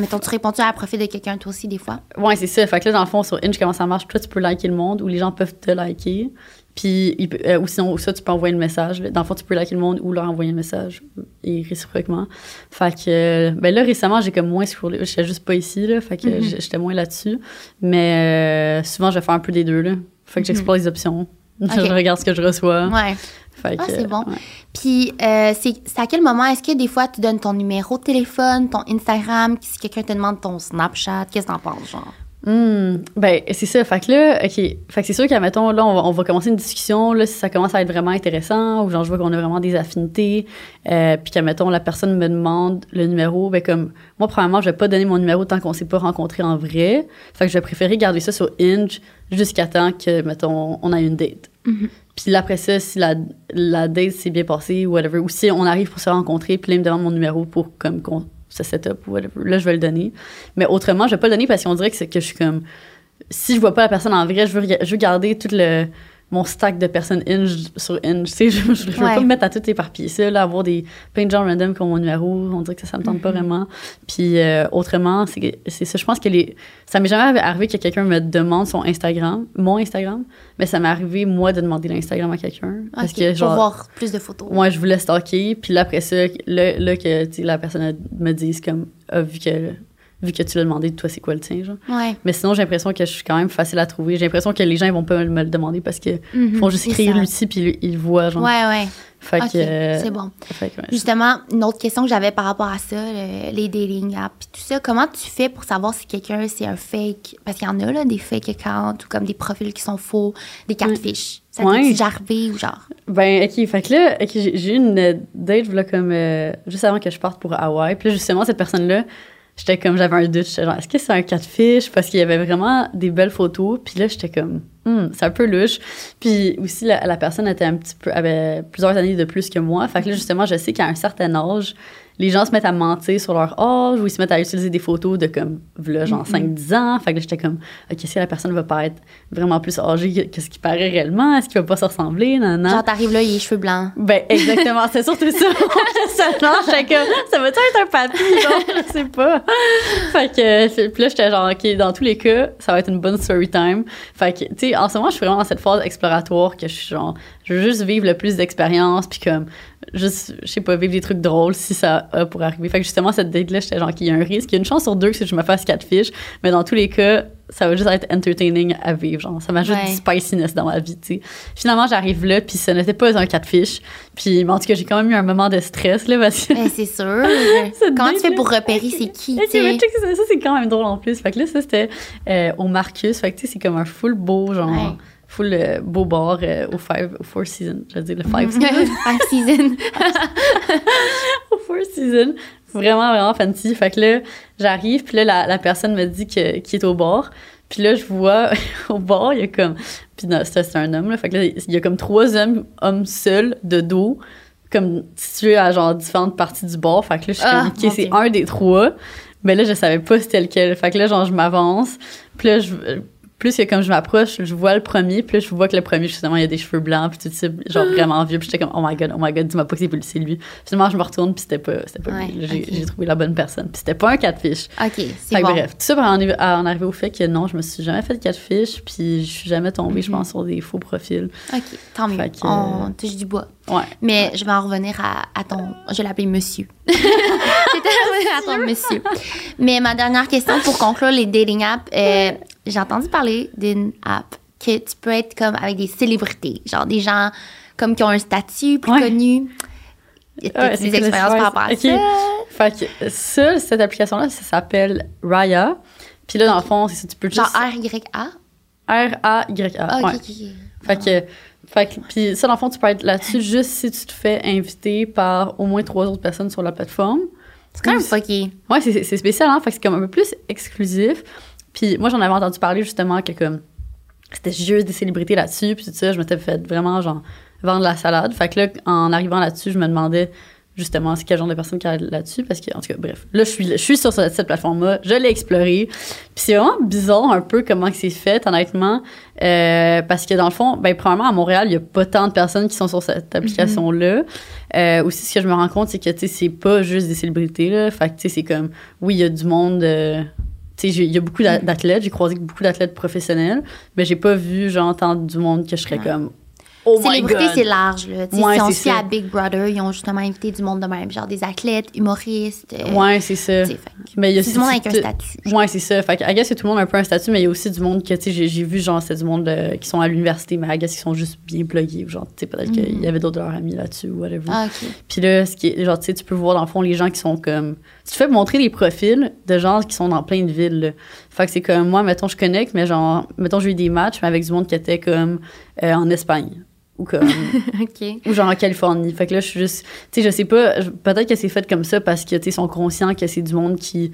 Mettons, tu réponds-tu à la profil de quelqu'un, toi aussi, des fois? Ouais, c'est ça. Fait que là, dans le fond, sur Inch, comment ça marche? Toi, tu peux liker le monde ou les gens peuvent te liker. Puis, il peut- euh, ou sinon, ça, tu peux envoyer le message. là. Dans le fond, tu peux liker le monde ou leur envoyer un message et réciproquement. Fait que, ben là, récemment, j'ai comme moins scrollé. J'étais juste pas ici, là. Fait que Mhm. j'- j'étais moins là-dessus. Mais euh, souvent, je vais faire un peu des deux, là. Fait que j'explore les options. Ok. Je regarde ce que je reçois. Ouais. Fait Ah, c'est bon. ouais. Puis, euh, c'est c'est à quel moment est-ce que des fois tu donnes ton numéro de téléphone, ton Instagram, si quelqu'un te demande ton Snapchat, qu'est-ce que t'en penses, genre? Hmm, ben, c'est ça. Fait que là, OK. Fait que c'est sûr qu'à mettons, là, on va, on va commencer une discussion, là, si ça commence à être vraiment intéressant, ou genre, je vois qu'on a vraiment des affinités, euh, puis qu'à mettons, la personne me demande le numéro, ben, comme, moi, premièrement, je vais pas donner mon numéro tant qu'on s'est pas rencontré en vrai. Fait que je vais préférer garder ça sur Inge jusqu'à temps que, mettons, on a une date. Mhm. Puis là, après ça, si la, la date s'est bien passée ou whatever, ou si on arrive pour se rencontrer, puis là, il me demande mon numéro pour comme qu'on se set up ou whatever, là, je vais le donner. Mais autrement, je vais pas le donner parce qu'on dirait que, c'est- que je suis comme. Si je vois pas la personne en vrai, je veux, je veux garder tout le, mon stack de personnes Inge sur Inge. Tu sais, je, je, je veux pas me mettre à tout éparpiller ça, là, avoir des, plein de gens random comme mon numéro. On dirait que ça, ça me tente pas Mhm. vraiment. Puis euh, autrement, c'est ça. Je pense que les. Ça m'est jamais arrivé que quelqu'un me demande son Instagram, mon Instagram, mais ça m'est arrivé, moi, de demander l'Instagram à quelqu'un. Parce que, pour genre. voir plus de photos. Moi, je voulais stalker, puis là, après ça, là, là que la personne me dise comme, ah, vu que, vu que tu l'as demandé, toi, c'est quoi le tien, genre. Ouais. Mais sinon, j'ai l'impression que je suis quand même facile à trouver. J'ai l'impression que les gens, ils vont pas me le demander parce qu'ils Mhm. font juste écrire l'outil, puis ils, le voient, genre. Ouais, ouais. Fait que. c'est bon. fait que, ouais. Justement, une autre question que j'avais par rapport à ça, le- les dating apps, puis tout ça, comment tu fais pour savoir si quelqu'un c'est un fake? Parce qu'il y en a là, des fake accounts ou comme des profils qui sont faux, des catfish. Ça Ouais. t'est ou genre? Ben, ok, fait que là, ok, j'ai eu une date, là, comme, euh, juste avant que je parte pour Hawaï. Puis là, justement, cette personne-là, j'étais comme, j'avais un doute. J'étais genre, est-ce que c'est un catfish? Parce qu'il y avait vraiment des belles photos. Puis là, j'étais comme, Hmm, c'est un peu louche. Puis aussi, la, la personne était un petit peu, avait plusieurs années de plus que moi. Fait que là, justement, je sais qu'à un certain âge, les gens se mettent à mentir sur leur âge ou ils se mettent à utiliser des photos de comme, là, genre 5-10 ans. Fait que là, j'étais comme, OK, si la personne va pas être vraiment plus âgée que, ce qui paraît réellement, est-ce qu'il va pas se ressembler? Non, non. Genre, t'arrives là, il a les cheveux blancs. Ben, exactement, c'est surtout ça. Seulement, j'étais comme, ça va-tu être un papy, genre, je sais pas. Fait que, puis là, j'étais genre, OK, dans tous les cas, ça va être une bonne story time. Fait que, tu sais, en ce moment, je suis vraiment dans cette phase exploratoire que je suis genre, je veux juste vivre le plus d'expérience, puis comme, juste, je sais pas, vivre des trucs drôles si ça a pour arriver. Fait que justement, cette date-là, j'étais genre, qu'il y a un risque. Il y a une chance sur deux que je me fasse quatre fiches, mais dans tous les cas, ça va juste être entertaining à vivre. Genre, ça m'ajoute Ouais. du spiciness dans ma vie, tu sais. Finalement, j'arrive là, puis ce n'était pas un catfish. Puis, mais en tout cas, j'ai quand même eu un moment de stress, là, parce que. Ben, c'est sûr. Comment tu fais pour repérer c'est qui, tu mais sais? ça, ça, c'est quand même drôle en plus. Fait que là, ça, c'était euh, au Marcus. Fait que, tu sais, c'est comme un full beau, genre, Ouais. Full euh, beau bar euh, au, five, au Four Seasons. Je veux dire, le Five Seasons. Five season. au Four Seasons. Vraiment, vraiment fancy. Fait que là, j'arrive, puis là, la, la personne me dit que- qu'il est au bar. Puis là, je vois au bar, il y a comme. Puis non, c'est un homme, là. Fait que là, il y a comme trois hommes, hommes seuls, de dos, comme situés à genre différentes parties du bar. Fait que là, je suis Ah, comme, OK, mon c'est un des trois. Mais là, je savais pas c'était lequel. Fait que là, genre, je m'avance. Puis là, je, plus que comme je m'approche, je vois le premier. Là, je vois que le premier, justement, il a des cheveux blancs. Puis tout ça, genre vraiment vieux. Puis j'étais comme, oh my god, oh my god, dis-moi pas que c'est lui. Finalement, je me retourne. Puis c'était pas, c'était pas Ouais, lui. J'ai trouvé la bonne personne. Puis c'était pas un catfish. OK, c'est bon. bref, tout ça pour en, arriver- à en arriver au fait que non, je me suis jamais fait de catfish. Puis je suis jamais tombée, je pense, sur des faux profils. OK, tant mieux. Que- On touche du bois. Ouais. Mais je vais en revenir à, à ton. Je l'appeler monsieur. J'étais à ton monsieur. Mais ma dernière question pour conclure les dating apps, euh, j'ai entendu parler d'une app que tu peux être comme avec des célébrités, genre des gens comme qui ont un statut plus Ouais. connu. Y a Ouais, des expériences par rapport à ça? Fait que ça, cette application-là, ça s'appelle Raya. Puis là, dans le fond, c'est ça, tu peux juste. Genre R-Y-A? R-A-Y-A. Ah, ok, ouais. ok, ok. Fait que, fait que, puis ça, dans le fond, tu peux être là-dessus juste si tu te fais inviter par au moins trois autres personnes sur la plateforme. C'est quand même fucké. Ouais, c'est c'est spécial, hein? Fait que c'est comme un peu plus exclusif. Puis moi, j'en avais entendu parler justement que comme c'était juste des célébrités là-dessus, puis tout ça, je m'étais fait vraiment genre vendre la salade. Fait que là, en arrivant là-dessus, je me demandais justement c'est quel genre de personne qui est là-dessus parce que en tout cas bref. Là je suis je suis sur cette, plateforme là je l'ai explorée. Puis c'est vraiment bizarre un peu comment que c'est fait honnêtement. Euh, parce que dans le fond ben premièrement à Montréal il y a pas tant de personnes qui sont sur cette application là aussi ce que je me rends compte c'est que tu sais c'est pas juste des célébrités là. Fait que tu sais c'est comme oui il y a du monde euh, il y a beaucoup d'a- d'athlètes, j'ai croisé beaucoup d'athlètes professionnels, mais j'ai pas vu, genre, tant du monde que je serais Ouais. comme, oh my Célébrité, c'est large. Là. Tu sais, Ouais, si on c'est se fie ça. à Big Brother, ils ont justement invité du monde de même, genre des athlètes, humoristes. euh, Ouais, c'est ça. Mais il y a C'est du monde aussi avec un statut. Ouais, c'est ça. Fait que, I guess tout le monde a un peu un statut, mais il y a aussi du monde que, tu sais, j'ai, vu, genre, c'est du monde qui sont à l'université, mais I guess qu'ils sont juste bien plugués. ou Genre, tu sais, peut-être qu'il y avait d'autres de leurs amis là-dessus ou whatever. Ah, OK. Puis là, ce qui est, genre, tu sais, tu peux voir, dans le fond, les gens qui sont comme. Tu te fais montrer des profils de gens qui sont dans plein de villes, là. Fait que c'est comme, moi, mettons, je connecte, mais genre, mettons, j'ai eu des matchs, mais avec du monde qui était comme euh, en Espagne. Ou comme. Ou genre en Californie. Fait que là, je suis juste. Tu sais, je sais pas, peut-être que c'est fait comme ça parce que, tu sais, ils sont conscients que c'est du monde qui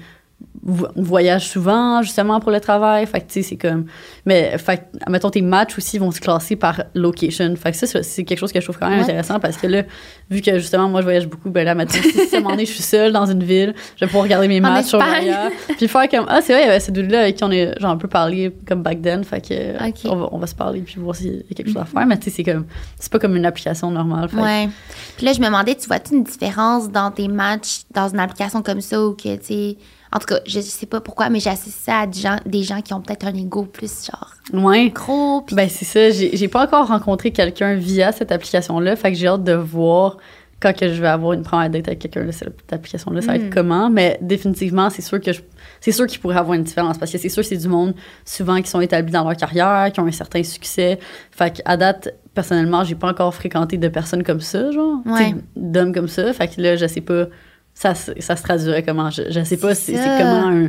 vo- voyagent souvent, justement, pour le travail. Fait que, tu sais, c'est comme... Mais, fait mettons, tes matchs aussi vont se classer par location. Fait que ça, c'est- quelque chose que je trouve quand même Ouais. intéressant parce que là, vu que, justement, moi, je voyage beaucoup, ben là, mettons, si, un moment donné, je suis seule dans une ville, je vais pouvoir regarder mes matchs sur. Raya. Puis faire comme, ah, c'est vrai, il y avait ces deux-là avec qui on est, genre, un peu parlé comme back then. Fait que, on, va, on va se parler puis voir s'il y a quelque chose à faire. Mais, tu sais, c'est comme... C'est pas comme une application normale. Fait Ouais. Puis là, je me demandais, tu vois-tu une différence dans tes matchs dans une application comme ça ou que, tu sais. En tout cas, je sais pas pourquoi, mais j'associe ça à des gens, des gens qui ont peut-être un ego plus genre Ouais. gros. Ben, c'est ça. J'ai pas encore rencontré quelqu'un via cette application-là. Fait que j'ai hâte de voir quand que je vais avoir une première date avec quelqu'un de cette application-là, ça va être comment. Mais définitivement, c'est sûr que je- c'est sûr qu'il pourrait avoir une différence parce que c'est sûr que c'est du monde souvent qui sont établis dans leur carrière, qui ont un certain succès. Fait qu'à date, personnellement, j'ai pas encore fréquenté de personnes comme ça, genre. Ouais. D'hommes comme ça. Fait que là, je sais pas. Ça, se- ça se traduirait comment? Je, je sais pas C'est comment un,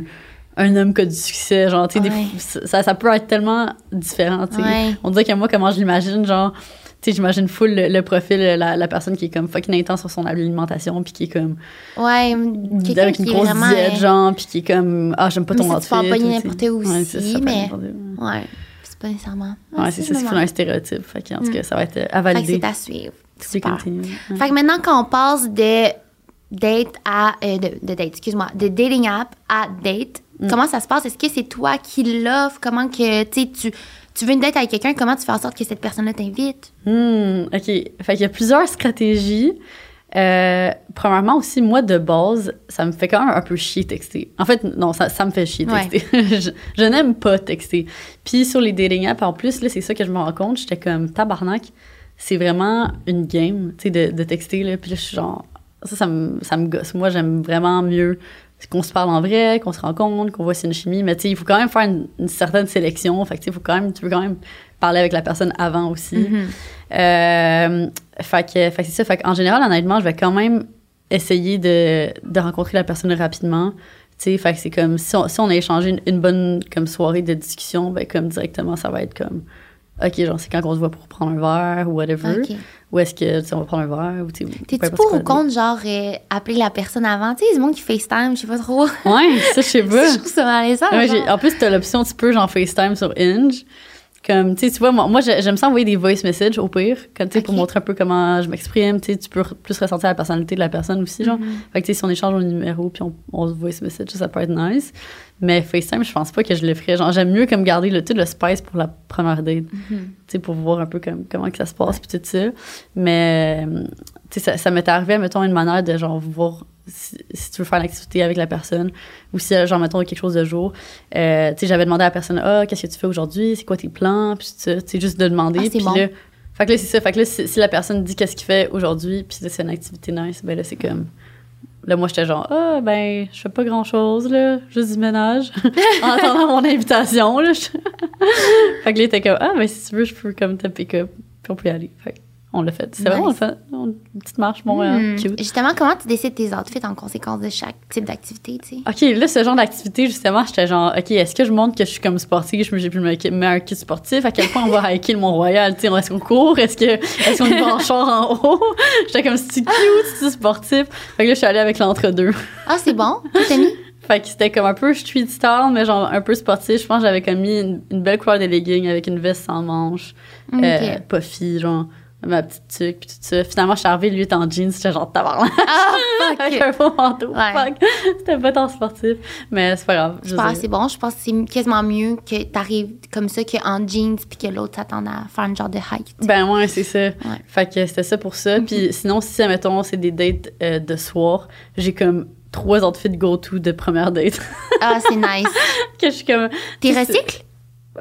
un homme qui a du succès. Genre, tu sais, des- Ouais. ça, ça peut être tellement différent, tu sais. Ouais. On dirait que moi, comment je l'imagine, genre, tu sais, j'imagine full le, le profil, la, la personne qui est comme fucking intense sur son alimentation, puis qui est comme. Ouais, quelqu'un avec qui une est grosse vraiment. diète, euh, genre, puis qui est comme. Ah, j'aime pas ton outfit. tu peux n'importe où Ouais, aussi, c'est ça, mais-. Ouais, c'est pas nécessairement. Ouais, c'est ça, c'est full un stéréotype. Fait que, en tout Mm. cas, ça va être euh, à Fait que valider. c'est à suivre. Super. Ouais. Fait que maintenant, quand on passe de date à. euh, de, de date, excuse-moi, de dating app à date, Mm. comment ça se passe? Est-ce que c'est toi qui l'offre? Comment que, tu tu, veux une date avec quelqu'un, comment tu fais en sorte que cette personne-là t'invite? Hmm, OK. Fait qu'il y a plusieurs stratégies. Euh, premièrement aussi, moi, de base, ça me fait quand même un peu chier texter. En fait, non, ça, ça me fait chier Ouais. texter. je je n'aime pas texter. Puis sur les dating apps, en plus, là, c'est ça que je me rends compte. J'étais comme, tabarnak, c'est vraiment une game, tu sais, de, de texter, là. Puis là, je suis genre, ça, ça me, ça me gosse. Moi, j'aime vraiment mieux qu'on se parle en vrai, qu'on se rencontre, qu'on voit si c'est une chimie. Mais tu sais, il faut quand même faire une, une certaine sélection. Fait que tu sais, il faut quand même, tu veux quand même parler avec la personne avant aussi. Mhm. Euh, fait que, fait que c'est ça. Fait qu'en général, honnêtement, je vais quand même essayer de, de rencontrer la personne rapidement. Tu sais, fait que c'est comme si on, si on a échangé une, une bonne comme soirée de discussion, ben comme directement, ça va être comme OK, genre, c'est quand qu'on se voit pour prendre un verre ou whatever. OK. Ou est-ce que, tu sais, on va prendre un verre ou, tu T'es-tu pour ou contre, genre, euh, appeler la personne avant? Tu sais, du monde qui FaceTime, je sais pas trop. Ouais, ça, je sais pas. je trouve ça malaisant. Ouais, en plus, t'as l'option, tu peux genre FaceTime sur Inge. Comme, tu sais, tu vois, moi, moi j'ai- j'aime ça envoyer des voice messages au pire, comme, tu sais, pour montrer un peu comment je m'exprime. Tu sais, tu peux plus ressentir la personnalité de la personne aussi, genre. Mhm. Fait que, tu sais, si on échange nos numéros puis on, on se voice message, ça, peut être nice. Mais FaceTime, je pense pas que je le ferais. Genre, j'aime mieux comme garder le, tu sais, le spice pour la première date. Tu sais, pour voir un peu comme, comment que ça se passe puis tout ça. Mais, euh, tu sais, ça, ça m'est arrivé, mettons, une manière de, genre, voir si, si tu veux faire l'activité avec la personne ou si, genre, mettons, quelque chose de jour. Euh, tu sais, j'avais demandé à la personne, ah, qu'est-ce que tu fais aujourd'hui? C'est quoi tes plans? Puis. Tu sais, juste de demander. Ah, puis bon. là, fait que là, c'est ça. Fait que là, si, si la personne dit qu'est-ce qu'il fait aujourd'hui, puis c'est une activité nice, ben là, c'est comme. Là, moi, j'étais genre, ah, ben, je fais pas grand-chose, là, juste du ménage, en attendant mon invitation, là. fait que là, il était comme, ah, ben, si tu veux, je peux comme te pick-up, puis on peut y aller. Fait que on l'a fait. C'est Nice. vraiment le fun. Une petite marche, Montréal, Hmm. cute. Justement, comment tu décides tes outfits en conséquence de chaque type d'activité, tu sais? OK, là, ce genre d'activité, justement, j'étais genre, OK, est-ce que je montre que je suis comme sportive, je me, je me mets un kit sportif, à quel point on va hiker le Mont-Royal, tu sais, est-ce qu'on court, est-ce que, est-ce qu'on y va en char en haut? J'étais comme, c'est cute, c'est sportif. Fait que là, je suis allée avec l'entre-deux. Ah, c'est bon? Que t'as mis? Fait que c'était comme un peu street style, mais genre un peu sportif. Je pense que j'avais comme mis une, une belle couleur de leggings avec une veste sans manches, Ok. euh, puffy, genre, ma petite tuque, puis tout ça. Finalement, je suis arrivée, lui, était en jeans, j'étais genre tabarnak. Ah, avec fuck! un faux manteau. Ouais. Fuck. C'était pas tant sportif, mais c'est pas grave. je C'est dire. assez bon. Je pense que c'est quasiment mieux que t'arrives comme ça qu'en jeans puis que l'autre s'attende à faire un genre de hike. Ben ouais, c'est ça. Ouais. Mhm. Fait que c'était ça pour ça. Puis sinon, si, admettons, c'est des dates euh, de soir, j'ai comme trois outfits go-to de première date. Ah, c'est nice. que je suis comme... T'es C'est- recycles?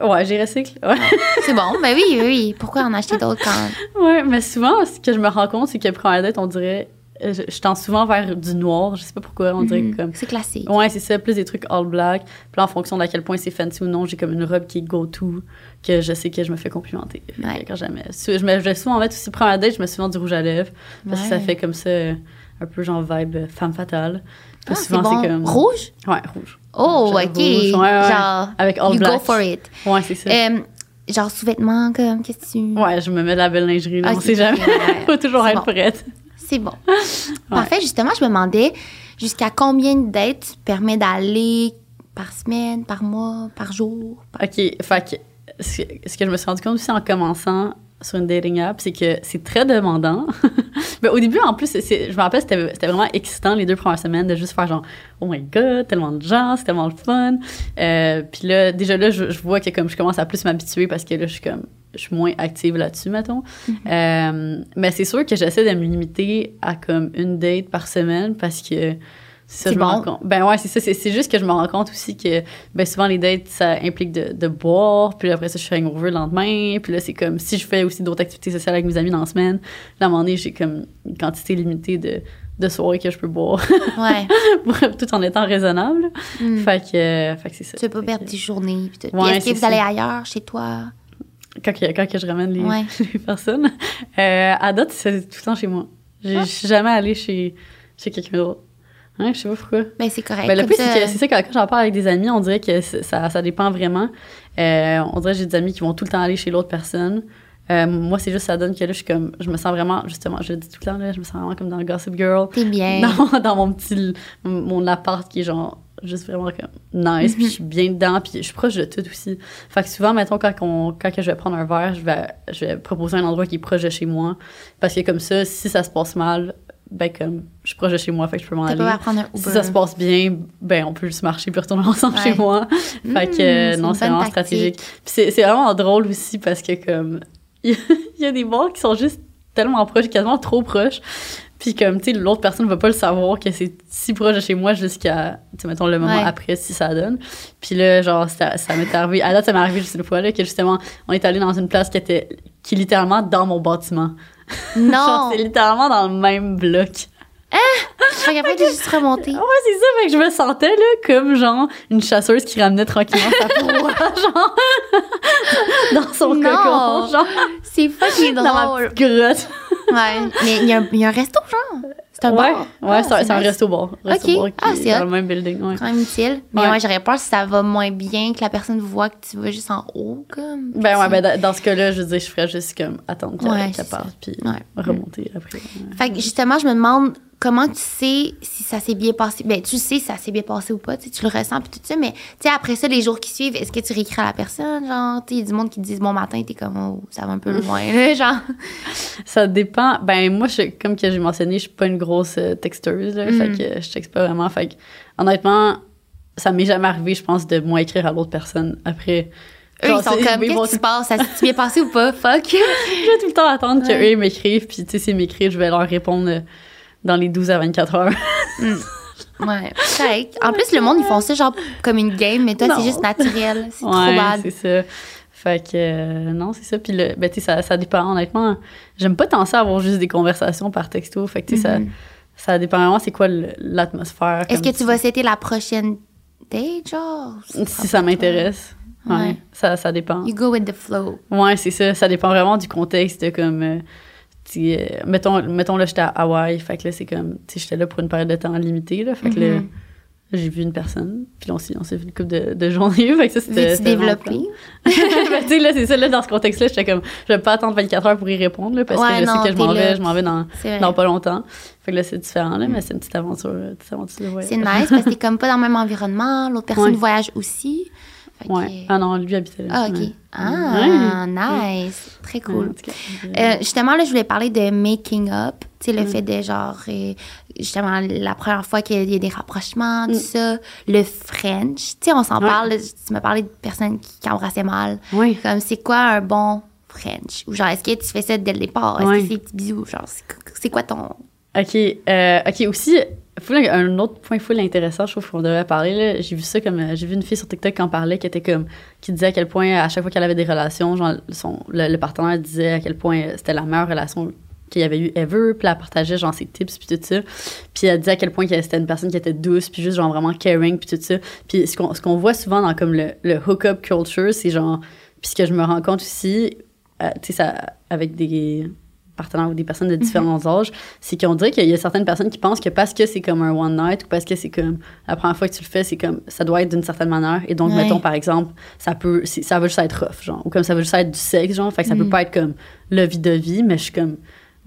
Ouais, j'ai recycle. Ouais. C'est bon. Ben oui, oui, oui. Pourquoi en acheter d'autres quand. ouais, mais souvent, ce que je me rends compte, c'est que première date, on dirait... euh, Je, je tends souvent vers du noir. Je sais pas pourquoi, on dirait Mhm. comme... C'est classique. Ouais, c'est ça, plus des trucs all black. Puis là, en fonction de à quel point c'est fancy ou non, j'ai comme une robe qui est go-to, que je sais que je me fais complimenter. Ouais. Quand jamais. Je me je vais souvent mettre aussi première date, je mets souvent du rouge à lèvres. Parce que ça fait comme ça, euh, un peu genre vibe euh, femme fatale. Ah, Puis c'est souvent, bon. c'est comme. Rouge? Ouais, rouge. Oh, ok. ouais, ouais. Genre, Avec all you black. go for it. Ouais, c'est ça. Euh, genre sous-vêtements, comme, qu'est-ce que tu. Ouais, je me mets de la belle lingerie, là, on Ok, sait jamais. ouais. Faut toujours être bon. prête. C'est bon. Parfait. Justement, je me demandais, jusqu'à combien de dates tu permets d'aller par semaine, par mois, par jour? OK, fait que ce que je me suis rendu compte aussi en commençant sur une dating app, c'est que c'est très demandant. Mais au début, en plus, je me rappelle, c'était c'était vraiment excitant les deux premières semaines de juste faire genre, oh my god, tellement de gens, c'est tellement le fun. Euh, puis là, déjà là, je, je vois que comme je commence à plus m'habituer parce que là, je suis comme, je suis moins active là-dessus, mettons. Euh, mais c'est sûr que j'essaie de me limiter à comme une date par semaine parce que ça, je rends bon. compte. Ben ouais, c'est ça. C'est c'est juste que je me rends compte aussi que ben souvent les dates, ça implique de, de boire. Puis après ça, je suis hangover le lendemain. Puis là, c'est comme si je fais aussi d'autres activités sociales avec mes amis dans la semaine. Là, à un moment donné, j'ai comme une quantité limitée de, de soirées que je peux boire Ouais. tout en étant raisonnable. Mm. Fait que, euh, fait que c'est ça. Tu veux pas Fait perdre que tes journées. Puis tout. Ouais, Est-ce que vous ça. allez ailleurs, chez toi? Quand, que- quand que je ramène les, Ouais. les personnes. Euh, à date, c'est tout le temps chez moi. Je suis jamais allée chez, chez quelqu'un d'autre. Hein, je sais pas pourquoi. Ben, c'est correct. Ben, le plus, ça, c'est ça, quand, quand j'en parle avec des amis, on dirait que ça, ça dépend vraiment. Euh, on dirait que j'ai des amis qui vont tout le temps aller chez l'autre personne. Euh, moi, c'est juste, ça donne que là, je suis comme, je me sens vraiment, justement, je le dis tout le temps, là, je me sens vraiment comme dans le Gossip Girl. T'es bien. Dans, dans mon petit, mon appart qui est genre, juste vraiment comme nice, puis je suis bien dedans, puis je suis proche de tout aussi. Fait que souvent, mettons, quand, on, quand que je vais prendre un verre, je vais, je vais proposer un endroit qui est proche de chez moi. Parce que comme ça, si ça se passe mal, ben comme, je suis proche de chez moi, fait que je peux m'en aller. pas prendre un Uber. Si ça se passe bien, ben on peut juste marcher puis retourner ensemble Ouais. chez moi. fait que c'est non, c'est vraiment tactique. stratégique. Puis c'est c'est vraiment drôle aussi parce que comme il y, a- des bars qui sont juste tellement proches, quasiment trop proches. Puis comme tu sais l'autre personne va pas le savoir que c'est si proche de chez moi jusqu'à tu mettons le moment Ouais. après si ça donne. Puis là genre ça, ça m'est arrivé à date ça m'est arrivé juste une fois là que justement on est allé dans une place qui était qui est littéralement dans mon bâtiment. Non! c'est littéralement dans le même bloc. Je suis pas capable de juste remonter. Ouais, c'est ça, fait que je me sentais là comme genre une chasseuse qui ramenait tranquillement sa proie, genre dans son Non. cocon, genre C'est fucking dans ma drôle. petite grotte. Ouais. Mais y, il y a un resto, genre. C'est un ouais, bar? ouais, Ah, c'est un nice. resto-bar. Resto Ok. bar qui Ah, est c'est dans le même building, ouais. Quand même utile. Mais Ouais. ouais, j'aurais peur si ça va moins bien, que la personne voit que tu vas juste en haut, comme. Ben ouais, ben dans- ce cas-là, je veux dire, je ferais juste comme attendre qu'elle c'est parte, puis remonter après. Fait que justement, je me demande comment tu sais si ça s'est bien passé. Ben, tu sais si ça s'est bien passé ou pas, tu le ressens puis tout ça, mais tu sais, après ça, les jours qui suivent, est-ce que tu réécris à la personne? Genre, tu sais, il y a du monde qui te dit bon matin, t'es comme, oh, ça va un peu loin, genre. Ça dépend. Ben, moi, je, comme que j'ai mentionné, je suis pas une grosse euh, texteuse, là, Mm. fait que je texte pas vraiment. Fait que, honnêtement, ça m'est jamais arrivé, je pense, de moins écrire à l'autre personne après. Eux, Genre, ils sont comme, qu'est-ce qui se passe? Ça s'est bien passé ou pas? Fuck. Je vais tout le temps attendre Ouais. qu'eux ils m'écrivent, puis tu sais, s'ils m'écrivent, je vais leur répondre euh, dans les 12 à 24 heures. Ouais, correct. En plus, le monde, ils font ça genre comme une game, mais toi, c'est juste naturel. C'est trop ouais, bad. c'est ça. Fait que, euh, non, c'est ça. Puis, le, ben, tu sais, ça, ça dépend. Honnêtement, j'aime pas tant ça avoir juste des conversations par texto. Fait que, tu sais, Mhm. ça, ça dépend vraiment c'est quoi l'atmosphère. Est-ce que tu vas citer la prochaine date, genre? Si ça m'intéresse. Ouais. Ouais. Ça, ça dépend. You go with the flow. Ouais, c'est ça. Ça dépend vraiment du contexte. Comme, euh, tu sais, euh, mettons, mettons là, j'étais à Hawaï. Fait que là, c'est comme, tu sais, j'étais là pour une période de temps limitée. Là, fait que là. J'ai vu une personne. Puis on s'est, on s'est vu une couple de, de journées. Fait que ça, c'était. Développer? Ben, tu sais, là, c'est ça, là, dans ce contexte-là, j'étais comme, je vais pas attendre 24 heures pour y répondre, là, parce Ouais, que je non, sais que je m'en vais, je m'en vais dans, dans pas longtemps. Fait que là, c'est différent, là, mais c'est une petite aventure, euh, petite aventure de voyage. C'est nice parce que t'es comme pas dans le même environnement. L'autre personne Ouais. voyage aussi. Que- Ouais. Ah non, lui habitait là. Ah, ok. Ouais. Ah, nice. Très cool. cas, Euh, justement, là, je voulais parler de making up. Tu sais, le Mm. fait de genre, euh, justement, la première fois qu'il y a des rapprochements, tout Mm. ça. Le French. Tu sais, on s'en parle. Tu m'as parlé de personnes qui, embrassaient mal. Oui. Comme, c'est quoi un bon French? Ou genre, est-ce que tu fais ça dès le départ? Est-ce que c'est des petits bisous? Genre, c'est- c'est quoi ton. OK. euh, OK, aussi, un autre point full intéressant, je trouve qu'on devrait parler. J'ai vu ça comme. euh, J'ai vu une fille sur TikTok qui en parlait, qui était comme. qui disait à quel point, à chaque fois qu'elle avait des relations, genre, son, le, partenaire disait à quel point c'était la meilleure relation qu'il y avait eu ever. Puis elle partageait, genre, ses tips, puis tout ça. Puis elle disait à quel point c'était une personne qui était douce, puis juste, genre, vraiment caring, puis tout ça. Puis ce qu'on qu'on voit souvent dans, comme, le, le hook-up culture, c'est genre. Puis ce que je me rends compte aussi, euh, tu sais, ça, avec des partenaires ou des personnes de différents âges, c'est qu'on dirait qu'il y a certaines personnes qui pensent que parce que c'est comme un one night ou parce que c'est comme la première fois que tu le fais, c'est comme ça doit être d'une certaine manière. Et donc, Ouais. mettons par exemple, ça peut, ça va juste être rough, genre, ou comme ça va juste être du sexe, genre, fait que ça peut Mhm. pas être comme la vie de vie, mais je suis comme,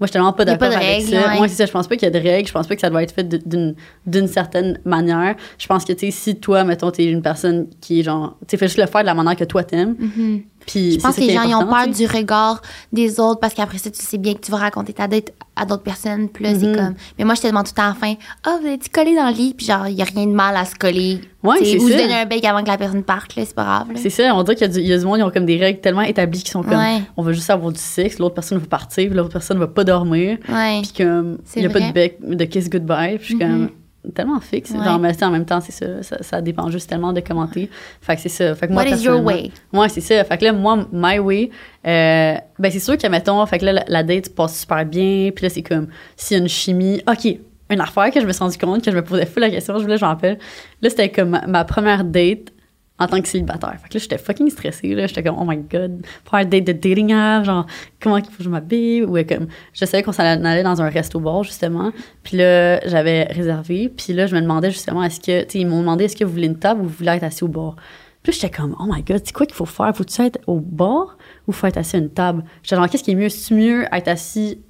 Moi, je suis tellement pas d'accord de avec règles, ça. ouais. Moi, c'est ça. Je pense pas qu'il y a de règles. Je pense pas que ça doit être fait d'une d'une certaine manière. Je pense que, tu sais, si toi, mettons, t'es une personne qui est genre, tu fais juste le faire de la manière que toi t'aimes. Mhm. Puis Je pense que les gens ils ont peur du regard des autres parce qu'après ça, tu sais bien que tu vas raconter ta date à d'autres personnes. Puis là, c'est comme. Mais moi, je te demande tout le temps à la fin Ah, vous êtes collé dans le lit? Puis genre, il n'y a rien de mal à se coller. Ouais, c'est Ou se ça. donner un bec avant que la personne parte, là, c'est pas grave. C'est ça, on dirait qu'il y, a du- il y a du monde, ils ont comme des règles tellement établies qui sont comme, Ouais. on veut juste avoir du sexe, l'autre personne veut partir, l'autre personne va pas dormir, Ouais. puis comme, il y a pas de bec, de kiss goodbye, puis je suis comme, tellement fixe. Ouais. Genre, mais en même temps, c'est ça, ça, ça dépend juste tellement de commenter. Fait que c'est ça. Fait que moi, What is your way? Ouais, c'est ça. Fait que là, moi, my way, euh, ben c'est sûr que, mettons, fait que là, la, la date passe super bien, puis là, c'est comme, s'il y a une chimie, OK, une affaire que je me suis rendu compte, que je me posais fou la question, je voulais, je m'en rappelle. Là, c'était comme ma, première date en tant que célibataire. Fait que là, j'étais fucking stressée, là. J'étais comme, oh my god, un date de dating app, genre, comment il faut que je m'habille, ou euh, comme, je savais qu'on s'en allait dans un resto-bar, justement. Puis là, j'avais réservé, puis là, je me demandais, justement, est-ce que, tu ils m'ont demandé, est-ce que vous voulez une table ou vous voulez être assis au bar? Puis j'étais comme, oh my god, c'est quoi qu'il faut faire? Faut-tu être au bar ou faut être assis à une table? J'étais genre, qu'est-ce qui est mieux? C'est mieux être assis,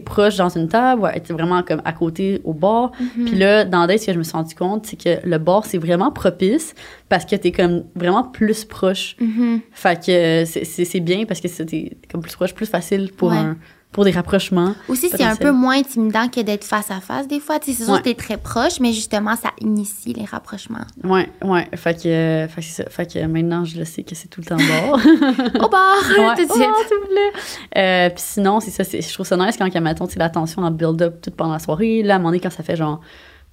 proche dans une table être vraiment comme à côté au bar? Puis là, dans Date, ce que je me suis rendu compte, c'est que le bar, c'est vraiment propice parce que t'es comme vraiment plus proche. Mhm. Fait que euh, c'est- bien parce que c'est- comme plus proche, plus facile pour, Ouais. un, pour des rapprochements. Aussi, c'est un peu moins intimidant que d'être face à face des fois. C'est sûr Ouais. que t'es très proche, mais justement, ça initie les rapprochements. Ouais, ouais. Fait que, euh, fait que c'est ça. Fait que maintenant, je le sais que c'est tout le temps bar. Au bar, Ouais. tout de suite. S'il vous plaît. Euh, puis sinon, c'est ça. Je trouve ça nice quand, mettons, la tension en build-up toute pendant la soirée. Là, à un moment donné, quand ça fait genre,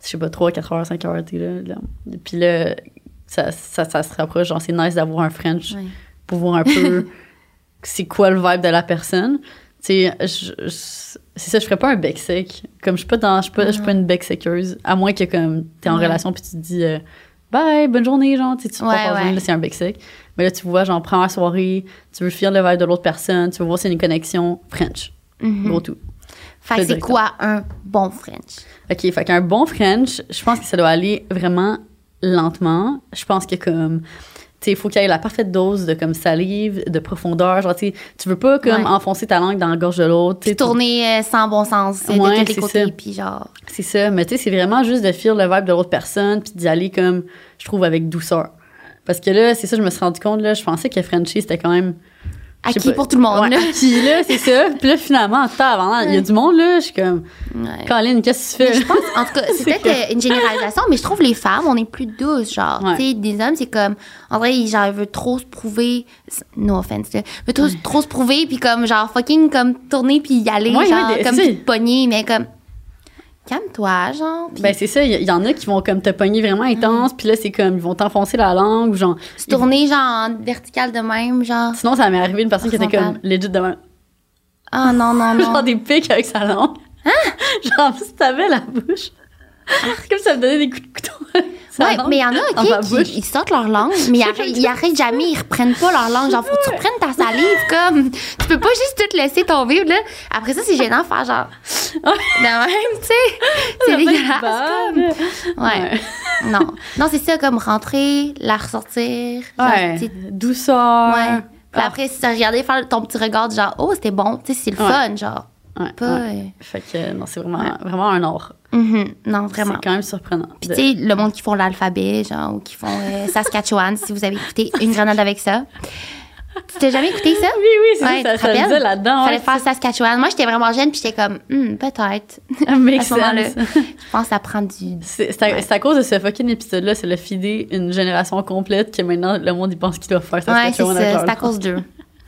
je sais pas, 3, 4 heures, 5 heures, tu sais, là, là. Puis là, ça, ça, ça se rapproche. Genre, c'est nice d'avoir un French Ouais. pour voir un peu c'est quoi le vibe de la personne. Tu sais, c'est ça, je ferais pas un bec sec. Comme je suis pas dans, je suis pas, suis pas une bec séqueuse. À moins que comme t'es en relation puis tu te dis euh, bye, bonne journée, genre, tu sais, tu Ouais, ouais. là, c'est un bec sec. Mais là, tu vois, genre, première soirée, tu veux fuir le vibe de l'autre personne, tu veux voir si c'est une connexion French. Mhm. Gros tout. Fait que c'est quoi un bon French? OK, fait qu'un bon French, je pense que ça doit aller vraiment lentement. Je pense que comme il faut qu'il y ait la parfaite dose de comme salive, de profondeur, genre tu veux pas comme Ouais. enfoncer ta langue dans la gorge de l'autre, tourner euh, sans bon sens Ouais, de tous les côtés. Puis genre. c'est ça, mais tu sais c'est vraiment juste de fuir le vibe de l'autre personne puis d'y aller comme je trouve avec douceur. Parce que là, c'est ça je me suis rendu compte là, je pensais que Frenchie c'était quand même Acquis pour tout le monde. Ouais, là. acquis, là, c'est ça. Puis là finalement, attends, avant, il y a du monde là, je suis comme Ouais. Caroline, qu'est-ce que tu Mais fais je pense, en tout cas, c'est peut-être une généralisation, mais je trouve les femmes, on est plus douces, genre. Ouais. Tu sais, des hommes, c'est comme, en vrai, ils, genre, ils veulent trop se prouver, no offense, là, ils veulent trop, trop se prouver, puis comme, genre, fucking, comme, tourner, puis y aller, Ouais, genre, comme, puis te pogner, mais comme, calme-toi, genre. Ben c'est ça, il y, y en a qui vont comme te pogner vraiment intense, puis là c'est comme ils vont t'enfoncer la langue ou genre se tourner, genre, en vertical de même, genre. Sinon ça m'est arrivé une personne qui était comme legit de même. Ah, non, non, Genre non. des pics avec sa langue. genre si t'avais la bouche. comme ça me donnait des coups de couteau. Langue mais il y en a, dans ma OK, bouche. qui ils sortent leur langue, mais ils arrêtent, jamais, ils reprennent pas leur langue. Genre, faut que tu reprennes ta salive, comme. Tu peux pas juste tout laisser tomber, là. Après ça, c'est gênant de faire genre. De même, tu sais. C'est dégueulasse. comme. Ouais. Non. Non, c'est ça, comme rentrer, la ressortir. Ouais. Douceur. ouais. Puis Ah. après, si t'as regardé faire ton petit regard, genre, oh, c'était bon. Tu sais, c'est le Ouais. fun, genre. Ouais, Pas. ouais. Fait que non, c'est vraiment, vraiment un art. Mhm. Non, vraiment. C'est quand même surprenant. Puis de- tu sais, le monde qui font l'alphabet, genre, ou qui font euh, Saskatchewan, si vous avez écouté Une grenade avec ça. Tu t'as jamais écouté ça? Oui, oui, c'est Ouais, ça, ça, disait là-dedans. Fallait faire Saskatchewan. Moi, j'étais vraiment jeune, puis j'étais comme, Hmm, peut-être. make à ce moment-là. Je pense que ça prend du. C'est à, Ouais. c'est à cause de ce fucking épisode-là, c'est le fider une génération complète que maintenant le monde il pense qu'il doit faire ça. Ouais. C'est à cause d'eux.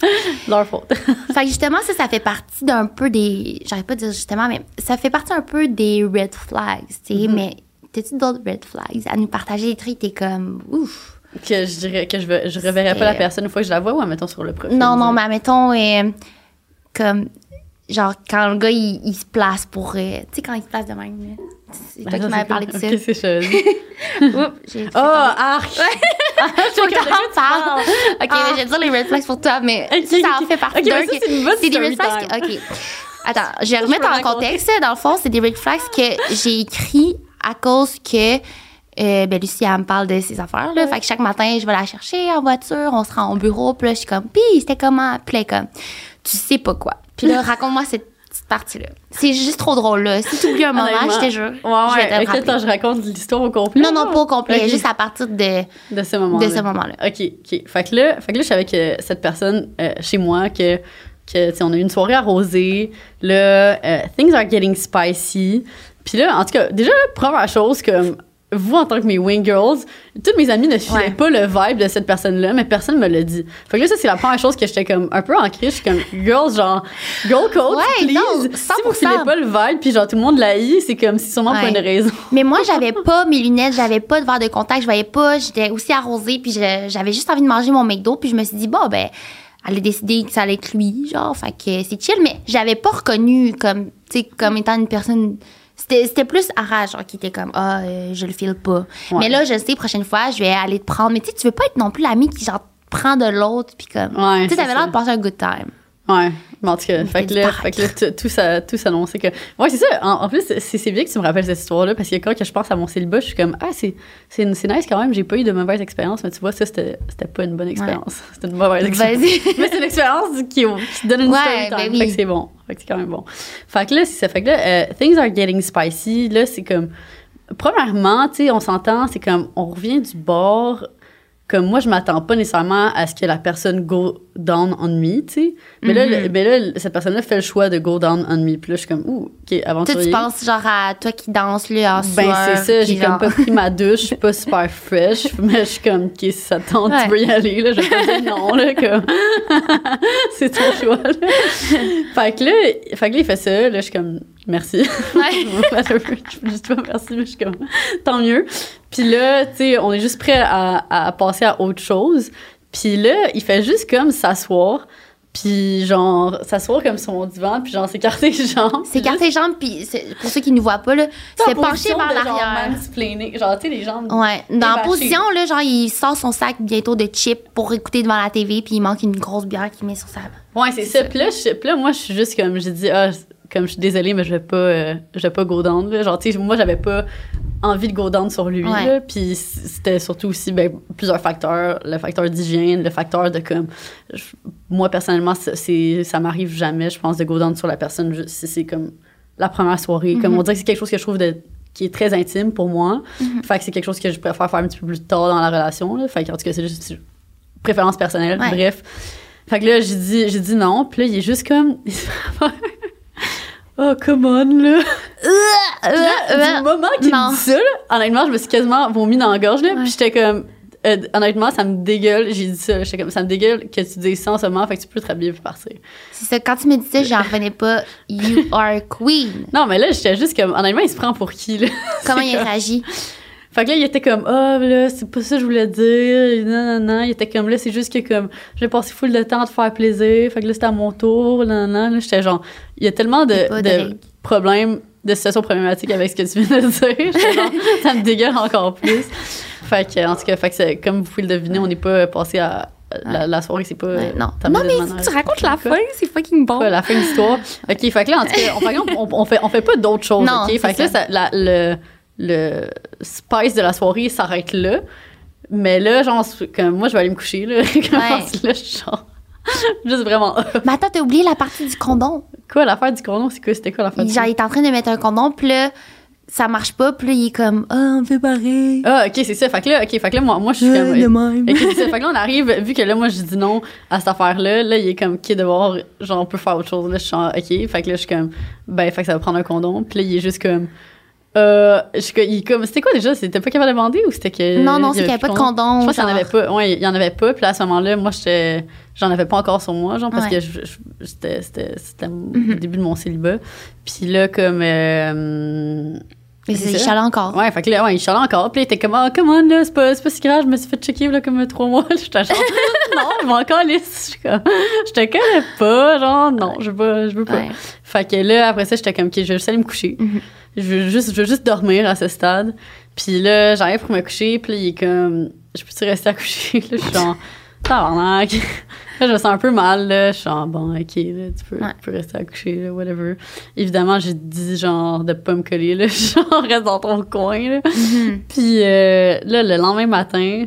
leur faute. Fait que justement, ça, ça fait partie d'un peu des. J'arrive pas à dire justement, mais ça fait partie un peu des red flags, tu sais. Mhm. Mais t'as-tu d'autres red flags à nous partager? Des trucs? T'es comme, ouf. que je dirais que je, veux, je reverrai pas la C'était- personne une fois que je la vois ou mettons sur le profil. Non, non, mais admettons, euh, comme, genre, quand le gars, il, il se place pour. euh, tu sais, quand il se place de même. C'est toi qui m'avais parlé de ça. Ok, c'est chose. Oups, Oh, arc! Faut que t'en parles. Ok, mais je vais dire les red flags pour toi, mais ça, ça en fait partie d'un c'est des red flags. que- Ok. Attends, je vais remettre en contexte. Dans le fond, c'est des red flags que j'ai écrit à cause que. euh, ben, Lucie, elle me parle de ses affaires, là. Fait que chaque matin, je vais la chercher en voiture, on se rend au bureau, puis là, je suis comme, pis, c'était comment? Puis là, comme, tu sais pas quoi. Puis là, raconte-moi cette petite partie-là. C'est juste trop drôle, là. Si tu oublies un moment, je te jure. Ouais, je vais ouais. te rappeler. attends, je raconte l'histoire au complet. Non, non, pas au complet, juste à partir de, De ce moment-là. de ce moment-là. OK, OK. Fait que là, fait que là je suis avec euh, cette personne euh, chez moi que, que tu sais, on a eu une soirée arrosée. Là, euh, things are getting spicy. Puis là, en tout cas, déjà, la première chose, comme vous, en tant que mes wing girls, toutes mes amies ne filaient Ouais. pas le vibe de cette personne-là, mais personne me l'a dit. Fait que là, ça, c'est la première chose que j'étais comme un peu en crise. Je suis comme, girls, genre, girl code, Ouais, please. non, si vous 100%. filez pas le vibe, puis genre, tout le monde l'a c'est comme, c'est sûrement pas Ouais. une raison. Mais moi, j'avais pas mes lunettes, j'avais pas de verre de contact, je voyais pas, j'étais aussi arrosée, puis j'avais juste envie de manger mon McDo, puis je me suis dit, bon, ben, elle a décidé que ça allait être lui, genre, fait que c'est chill, mais j'avais pas reconnu comme, tu sais, comme étant une personne. C'était plus Ara, genre, qui était comme, ah, euh, je le file pas. Ouais. Mais là, je sais, prochaine fois, je vais aller te prendre. Mais tu sais, tu veux pas être non plus l'ami qui, genre, prend de l'autre, puis comme. Ouais, tu sais, t'avais l'air de passer un good time. Ouais, mais en tout cas, fait que là, fait que là, tout- tout ça, tout s'annonçait que. Ouais, c'est ça. En, en plus, c'est bien que tu me rappelles cette histoire-là parce que quand je pense à mon célibat, je suis comme, ah, c'est nice quand même, j'ai pas eu de mauvaise expérience, mais tu vois, ça, c'était pas une bonne expérience. C'était une mauvaise expérience. Vas-y. mais c'est une expérience qui, qui donne une Ouais, story time. ben oui. Fait que c'est bon. Fait que c'est quand même bon. Fait que là, c'est ça. Fait que là, euh, things are getting spicy. Là, c'est comme. Premièrement, tu sais, on s'entend, c'est comme, on revient du bord. Comme moi, je m'attends pas nécessairement à ce que la personne go down on me, tu sais. Mais, là, Mhm. le- mais là, cette personne-là fait le choix de go down on me. Puis là, je suis comme, ouh, OK, aventurier. tu penses, genre, à toi qui danses, là, en Ben, c'est ça, j'ai comme pas pris ma douche, je suis pas super fresh, mais je suis comme, OK, si ça te tente, Ouais. tu peux y aller, là, je dire non, là, comme, c'est ton choix, là. Fait que là, fait que là, il fait ça, là, je suis comme, merci. Ouais. je juste pas merci, mais je suis comme, tant mieux. Puis là, tu sais, on est juste prêt à, à passer à autre chose. Puis là, il fait juste comme s'asseoir, puis genre, s'asseoir comme sur mon divan, puis genre, s'écarter les jambes. C'est écarter les jambes, puis pour ceux qui ne voient pas, là, c'est penché vers l'arrière. l'arrière. Genre, tu sais, les jambes. Ouais. Dans la position, là, genre, il sort son sac bientôt de chips pour écouter devant la TV, puis il manque une grosse bière qu'il met sur sa. Ouais, c'est ça. Puis là, je- puis là, moi, je suis juste comme, j'ai dit, ah, comme je suis désolée, mais je vais pas, euh, je vais pas go down. là. Genre, tu sais, moi, j'avais pas envie de go down sur lui. Ouais. là. Puis c'était surtout aussi ben, plusieurs facteurs. Le facteur d'hygiène, le facteur de comme. je- moi, personnellement, c'est- ça m'arrive jamais, je pense, de go down sur la personne si c'est comme la première soirée. Comme Mhm. on dirait que c'est quelque chose que je trouve de qui est très intime pour moi. Mhm. Fait que c'est quelque chose que je préfère faire un petit peu plus tard dans la relation. Là. Fait que, en tout cas, c'est juste c'est préférence personnelle. Ouais. Bref. Fait que là, j'ai dit, j'ai dit non. Puis là, il est juste comme. oh, come on, là. Puis là, du moment qu'il me dit ça, là, honnêtement, je me suis quasiment vomi dans la gorge, là. Ouais. Puis j'étais comme. euh, honnêtement, ça me dégueule. J'ai dit ça. J'étais comme, ça me dégueule que tu dises ça en ce moment. Fait que tu peux te rhabiller puis partir. C'est ça, quand tu me dis ça, j'en revenais pas. You are queen. Non, mais là, j'étais juste comme. Honnêtement, il se prend pour qui, là? Comment il comme- réagit? Fait que là, il était comme, ah, là, c'est pas ça que je voulais dire. Non, non, non. Il était comme, là, c'est juste que, comme, j'ai passé full de temps à te faire plaisir. Fait que là, c'était à mon tour. Non, non, Là, j'étais genre, il y a tellement pas de, de problèmes, de situations problématiques avec ce que tu viens de dire. J'étais genre, ça me dégueule encore plus. Fait que, en tout cas, fait que comme vous pouvez le deviner, on n'est pas passé à. La, la soirée, c'est pas. Ouais, non. Non, mais manœuvre. tu racontes la fin, c'est fucking bon. Quoi, la fin de l'histoire. OK, fait que là, en tout cas, on, par exemple, on, on fait, on fait pas d'autres choses, Non, OK? Fait que là, ça- la- le, le spice de la soirée s'arrête là. Mais là, genre, comme, moi, je vais aller me coucher, là. Je suis genre... Juste vraiment... Mais attends, t'as oublié la partie du condom. Quoi, l'affaire du condom, c'est quoi? C'était quoi l'affaire du Genre, il est en train de mettre un condom, puis là, ça marche pas, puis là, il est comme, ah, on fait pareil. Ah, OK, c'est ça. Fait que là, OK, fait que là, moi, moi je suis Euh, comme... de même. OK, c'est ça. Fait que là, on arrive, vu que là, moi, je dis non à cette affaire-là, là, il est comme, OK, de voir, genre, on peut faire autre chose. Là, je suis genre, OK. Fait que là, je suis comme, ben, fait que ça va prendre un condom. Puis là, il est juste comme, euh, il c'était quoi déjà? C'était pas capable de demander ou c'était que. Non, non, il c'est qu'il n'y avait pas de condom. Je pense qu'il y en avait pas. Ouais, il y en avait pas. Puis à ce moment-là, moi, j'en avais pas encore sur moi, genre, parce Ouais. que c'était, c'était, c'était Mhm. le début de mon célibat. Puis là, comme, euh, Mais ça. chalant encore. Ouais, fait que là, ouais, il chialait encore. Puis il était comme, ah, come on, là, c'est pas, pas si grave, je me suis fait checker, là, comme trois mois. J'étais genre, non, je vais encore. Je te connais pas, genre, non, je veux pas, je veux pas. Ouais. Fait que là, après ça, j'étais comme, OK, je vais juste aller me coucher. Mhm. Je veux juste, je veux juste dormir à ce stade. Puis là, j'arrive pour me coucher, puis là, il est comme, je peux-tu rester à coucher? Là, je suis genre, tabarnak. Là, je me sens un peu mal, là. Je suis genre, bon, OK, là, tu peux, Ouais. tu peux rester à coucher, là, whatever. Évidemment, j'ai dit, genre, de pas me coller, là. Genre, reste dans ton coin, là. Mhm. Puis euh, là, le lendemain matin,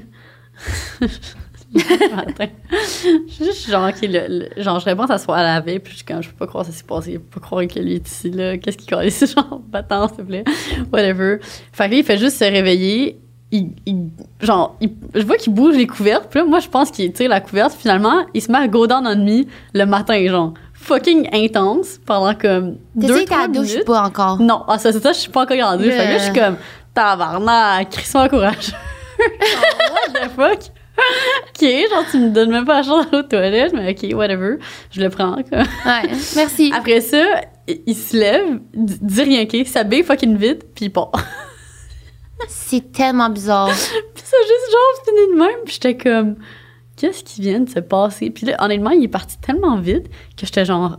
matin. Je suis juste genre, OK, le, le- genre, je réponds à soir à la veille, puis je suis comme, je peux pas croire que ça s'est passé, je peux pas croire que lui est ici, là. Qu'est-ce qu'il connaît ici, genre, battant, s'il te plaît. Whatever. Fait que là, il fait juste se réveiller. Il, il- genre, il- je vois qu'il bouge les couvertes, puis là, moi, je pense qu'il tire la couverte. Finalement, il se met à go down on me le matin, genre, fucking intense, pendant comme deux, t'es trois à la douche minutes. pas encore? Non, ah, ça, c'est ça, je suis pas encore en douche. Fait que là, je suis comme, tabarnak, crissement courageux. What the fuck? Ok, genre, tu me donnes même pas la chance d'aller aux toilettes, mais ok, whatever. Je le prends, quoi. Ouais, merci. Après ça, il se lève, dit dit rien, ok, s'habille fucking vite, puis il part. C'est tellement bizarre. puis ça, juste genre, fini de même, puis j'étais comme, qu'est-ce qui vient de se passer? Puis là, honnêtement, il est parti tellement vite que j'étais genre,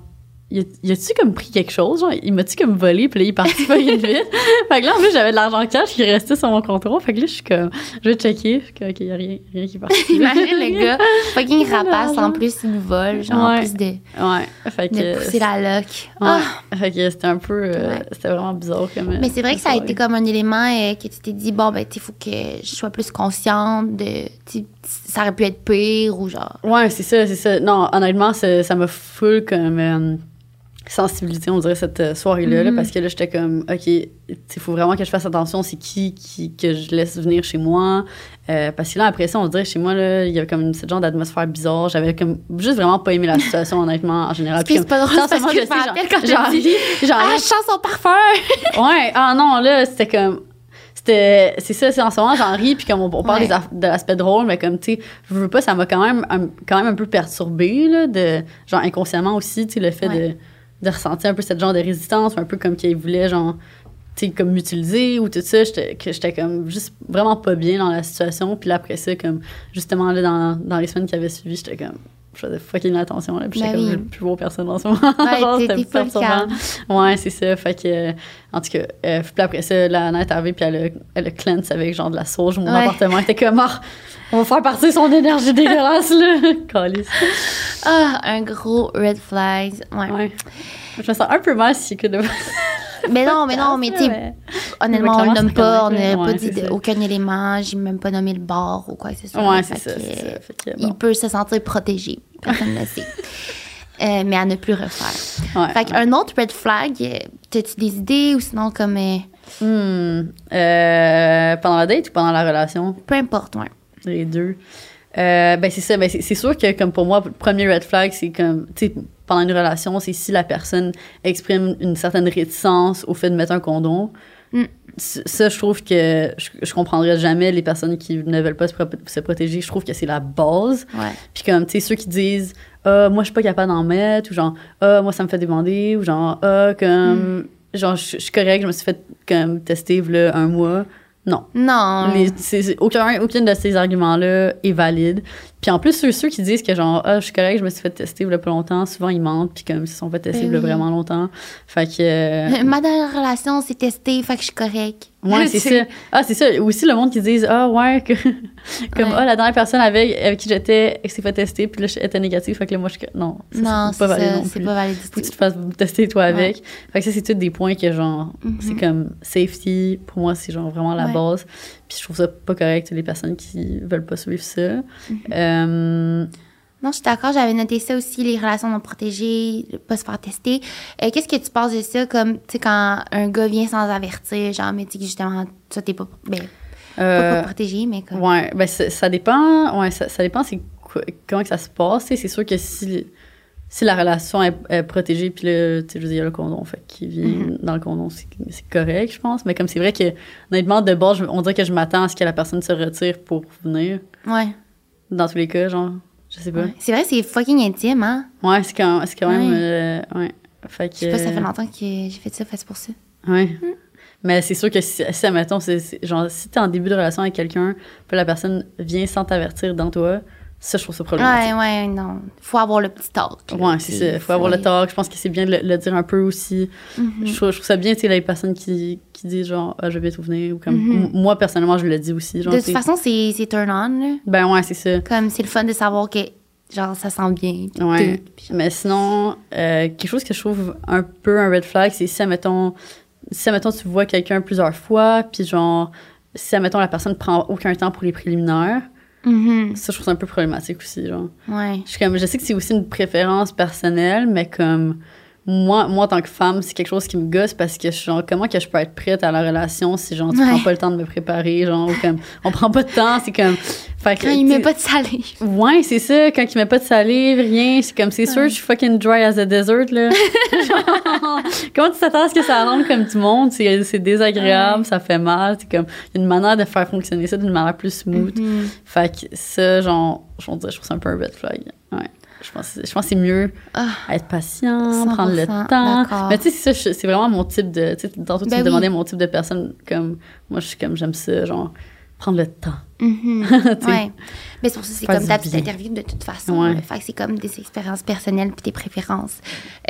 y a-tu comme pris quelque chose? Genre, il m'a-tu comme volé? Puis là, il est parti fucking vite? fait que là, en plus, j'avais de l'argent cash qui restait sur mon comptoir. Fait que là, je suis comme, je vais checker. Suis comme, OK, y a rien, rien qui est parti. Imagine le gars, fucking rapace en plus, il nous vole, genre en Ouais. plus de, Ouais. Fait que. de pousser la loque. Ouais. Ah! Fait que c'était un peu. euh, Ouais. C'était vraiment bizarre comme. euh, Mais c'est vrai que ça a été comme un élément euh, que tu t'es dit, bon, ben, il faut que je sois plus consciente de. Ça aurait pu être pire ou genre. Ouais, c'est ça, c'est ça. Non, honnêtement, ça m'a full comme euh, sensibilité, on dirait, cette euh, soirée-là, là, Mhm. parce que là, j'étais comme, OK, il faut vraiment que je fasse attention, c'est qui, qui que je laisse venir chez moi. Euh, parce que là, après ça, on dirait, chez moi, là, il y avait comme ce genre d'atmosphère bizarre. J'avais comme juste vraiment pas aimé la situation, honnêtement, en général. Que c'est pas drôle, parce que je me rappelle quand t'as dit, Ah, je sens son parfum! Ouais, ah non, là, c'était comme. C'était. C'est ça, c'est en ce moment, j'en ris, puis comme on, on parle Ouais. des aff- de l'aspect drôle, mais comme, tu sais, je veux pas, ça m'a quand même, un, quand même un peu perturbé, là, de. Genre, inconsciemment aussi, tu sais, le fait Ouais. de, de ressentir un peu cette genre de résistance, un peu comme qu'il voulait, genre, tu sais, comme m'utiliser ou tout ça, j'étais que j'étais comme juste vraiment pas bien dans la situation, puis là, après ça, comme, justement, là, dans, dans les semaines qui avaient suivi, j'étais comme. Je faisais fucking attention, là, puis j'étais Ben comme oui. le plus beau personne en ce moment. Ouais, Genre, c'était perturbant. Ouais, c'est ça. Fait que, euh, en tout cas, euh, puis après ça, la Nana est arrivée, puis elle a, elle a cleanse avec genre de la sauge. Mon Ouais. appartement était comme, Ah, on va faire partir son énergie dégueulasse, là. Calice. Ah, un gros red flag. Ouais. Ouais. Je me sens un peu mal si que de. Mais non, mais non, mais tu Ouais. honnêtement, on le clairement, nomme pas, on là. pas Ouais, dit ça. aucun élément, j'ai même pas nommé le bar ou quoi que ce soit. Ouais, Fait c'est ça, que, c'est ça. Fait que, Il peut se sentir protégé, personne ne le sait. Euh, mais à ne plus refaire. Ouais, Fait qu'un autre red flag, euh, t'as-tu des idées ou sinon comme. euh, Hmm. Euh, pendant la date ou pendant la relation? peu importe, ouais. Les deux. Ben c'est ça, ben c'est c'est sûr que comme pour moi, le premier red flag, c'est comme, tu sais, pendant une relation, c'est si la personne exprime une certaine réticence au fait de mettre un condom. Mm. Ça, je trouve que je, je comprendrais jamais les personnes qui ne veulent pas se, pro- se protéger. Je trouve que c'est la base. Ouais. Puis comme, tu sais, ceux qui disent Ah, moi, je suis pas capable d'en mettre, ou genre, ah, moi, ça me fait demander, ou genre, ah, comme, genre, je suis correct, je me suis fait comme tester, là, un mois. Non. Non. Les- aucun de ces arguments-là est valide. Puis en plus, ceux, ceux qui disent que genre, ah, je suis correct, je me suis fait tester il y a pas longtemps, souvent ils mentent, puis comme ils se sont fait tester Ben il y a oui. vraiment longtemps. Fait que. euh, Ma dernière relation, c'est testé, fait que je suis correct. Ouais, c'est ça. Ah, c'est ça. Aussi, le monde qui disent, ah, ouais, que, comme, Ouais. ah, la dernière personne avec, avec qui j'étais, elle s'est fait tester, puis là, j'étais négative, fait que là, moi, je suis. Non, Non, c'est pas valide non c'est pas valide Faut que tu tout. te fasses tester toi avec. Fait que ça, c'est tous des points que, genre, Mhm. c'est comme safety, pour moi, c'est genre vraiment la Ouais. base. Puis je trouve ça pas correct, les personnes qui veulent pas suivre ça. Mhm. Euh, Non, je suis d'accord, j'avais noté ça aussi, les relations non protégées, pas se faire tester. Euh, Qu'est-ce que tu penses de ça, comme, tu sais, quand un gars vient sans avertir, genre, mais tu justement, toi, t'es pas, ben, euh, pas protégé, mais comme. Ouais, ben ça, ça dépend. Ouais, ça, ça dépend c'est comment que ça se passe. tu sais, C'est sûr que si, si la relation est, est protégée, puis là, tu sais, je veux dire, il y a le condom, fait qu'il vient Mhm. dans le condom, c'est correct, je pense. Mais comme c'est vrai que, honnêtement, de base, je- on dirait que je m'attends à ce que la personne se retire pour venir. Ouais. Dans tous les cas, genre, je sais pas. ouais. C'est vrai, c'est fucking intime, hein? Ouais, c'est quand, quand même. Ouais. euh, ouais. Fait que. Je sais pas, ça fait longtemps que j'ai fait ça, fait c'est pour ça. Ouais. Mais c'est sûr que si, si c'est- genre, si t'es en début de relation avec quelqu'un, puis la personne vient sans t'avertir dans toi, ça, je trouve ça problématique. Ouais, ouais, non. Faut avoir le petit talk. là, Ouais, c'est ça. Il faut avoir le talk. Je pense que c'est bien de le, le dire un peu aussi. Mhm. Je, trouve, je trouve ça bien, tu sais, les personnes qui, qui disent genre, ah, je vais bientôt venir. Ou comme, Mhm. m- moi, personnellement, je le dis aussi. Genre, De toute façon, c'est c'est turn on, là. Ben ouais, c'est ça. Comme, c'est le fun de savoir que, genre, ça sent bien. Ouais. tout, Mais sinon, euh, quelque chose que je trouve un peu un red flag, c'est si, admettons, si, admettons, tu vois quelqu'un plusieurs fois, puis genre, si, admettons, la personne prend aucun temps pour les préliminaires, Mhm. Ça, je trouve ça un peu problématique aussi, genre. Ouais. Je, suis comme, je sais que c'est aussi une préférence personnelle, mais comme moi, moi, en tant que femme, c'est quelque chose qui me gosse parce que je suis genre, comment que je peux être prête à la relation si genre, tu Ouais. prends pas le temps de me préparer, genre, ou comme, on prend pas de temps, c'est comme. Fait que, Quand il met pas de salive. Ouais, c'est ça, quand il met pas de salive, rien, c'est comme, c'est sûr, je suis fucking dry as a desert, là. Genre, comment tu t'attends à ce que ça rentre comme du monde? C'est c'est désagréable, ça fait mal, c'est comme, il y a une manière de faire fonctionner ça d'une manière plus smooth. Mhm. Fait que ça, genre, je dire, je trouve ça un peu un red flag. Ouais. Je pense, je pense que c'est mieux Ah. être patient, prendre le 100%, temps. Mais tu sais, c'est vraiment mon type de. Tu sais, tantôt, tu Ben me oui. demandais mon type de personne. Comme, moi, je suis comme, j'aime ça, genre, prendre le temps. Mhm. Sais. Ouais. Mais c'est pour ça que c'est comme ta petite interview de toute façon. Ouais. Fait que c'est comme des expériences personnelles puis tes préférences.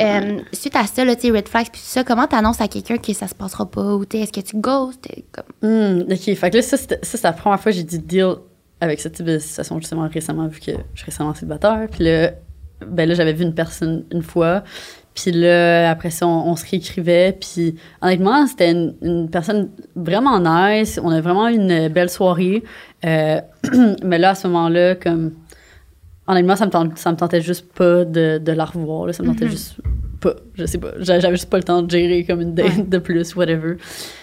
Euh, Suite à ça, là, red flags puis ça, comment t'annonces à quelqu'un que ça se passera pas ou est-ce que tu ghostes? T'es Comme... Hmm, ok, fait que là, ça, c'est la première fois que j'ai dit deal avec ce type de situation, justement, récemment, vu que je suis récemment célibataire. Puis là, ben là, j'avais vu une personne une fois. Puis là, après ça, on, on se réécrivait. Puis honnêtement, c'était une, une personne vraiment nice. On a vraiment eu une belle soirée. Euh, mais là, à ce moment-là, comme. Honnêtement, ça me, tente- ça me tentait juste pas de, de la revoir. là. Ça me tentait Mhm. juste pas. Je sais pas. J'a- J'avais juste pas le temps de gérer comme une date Ouais. de plus, whatever.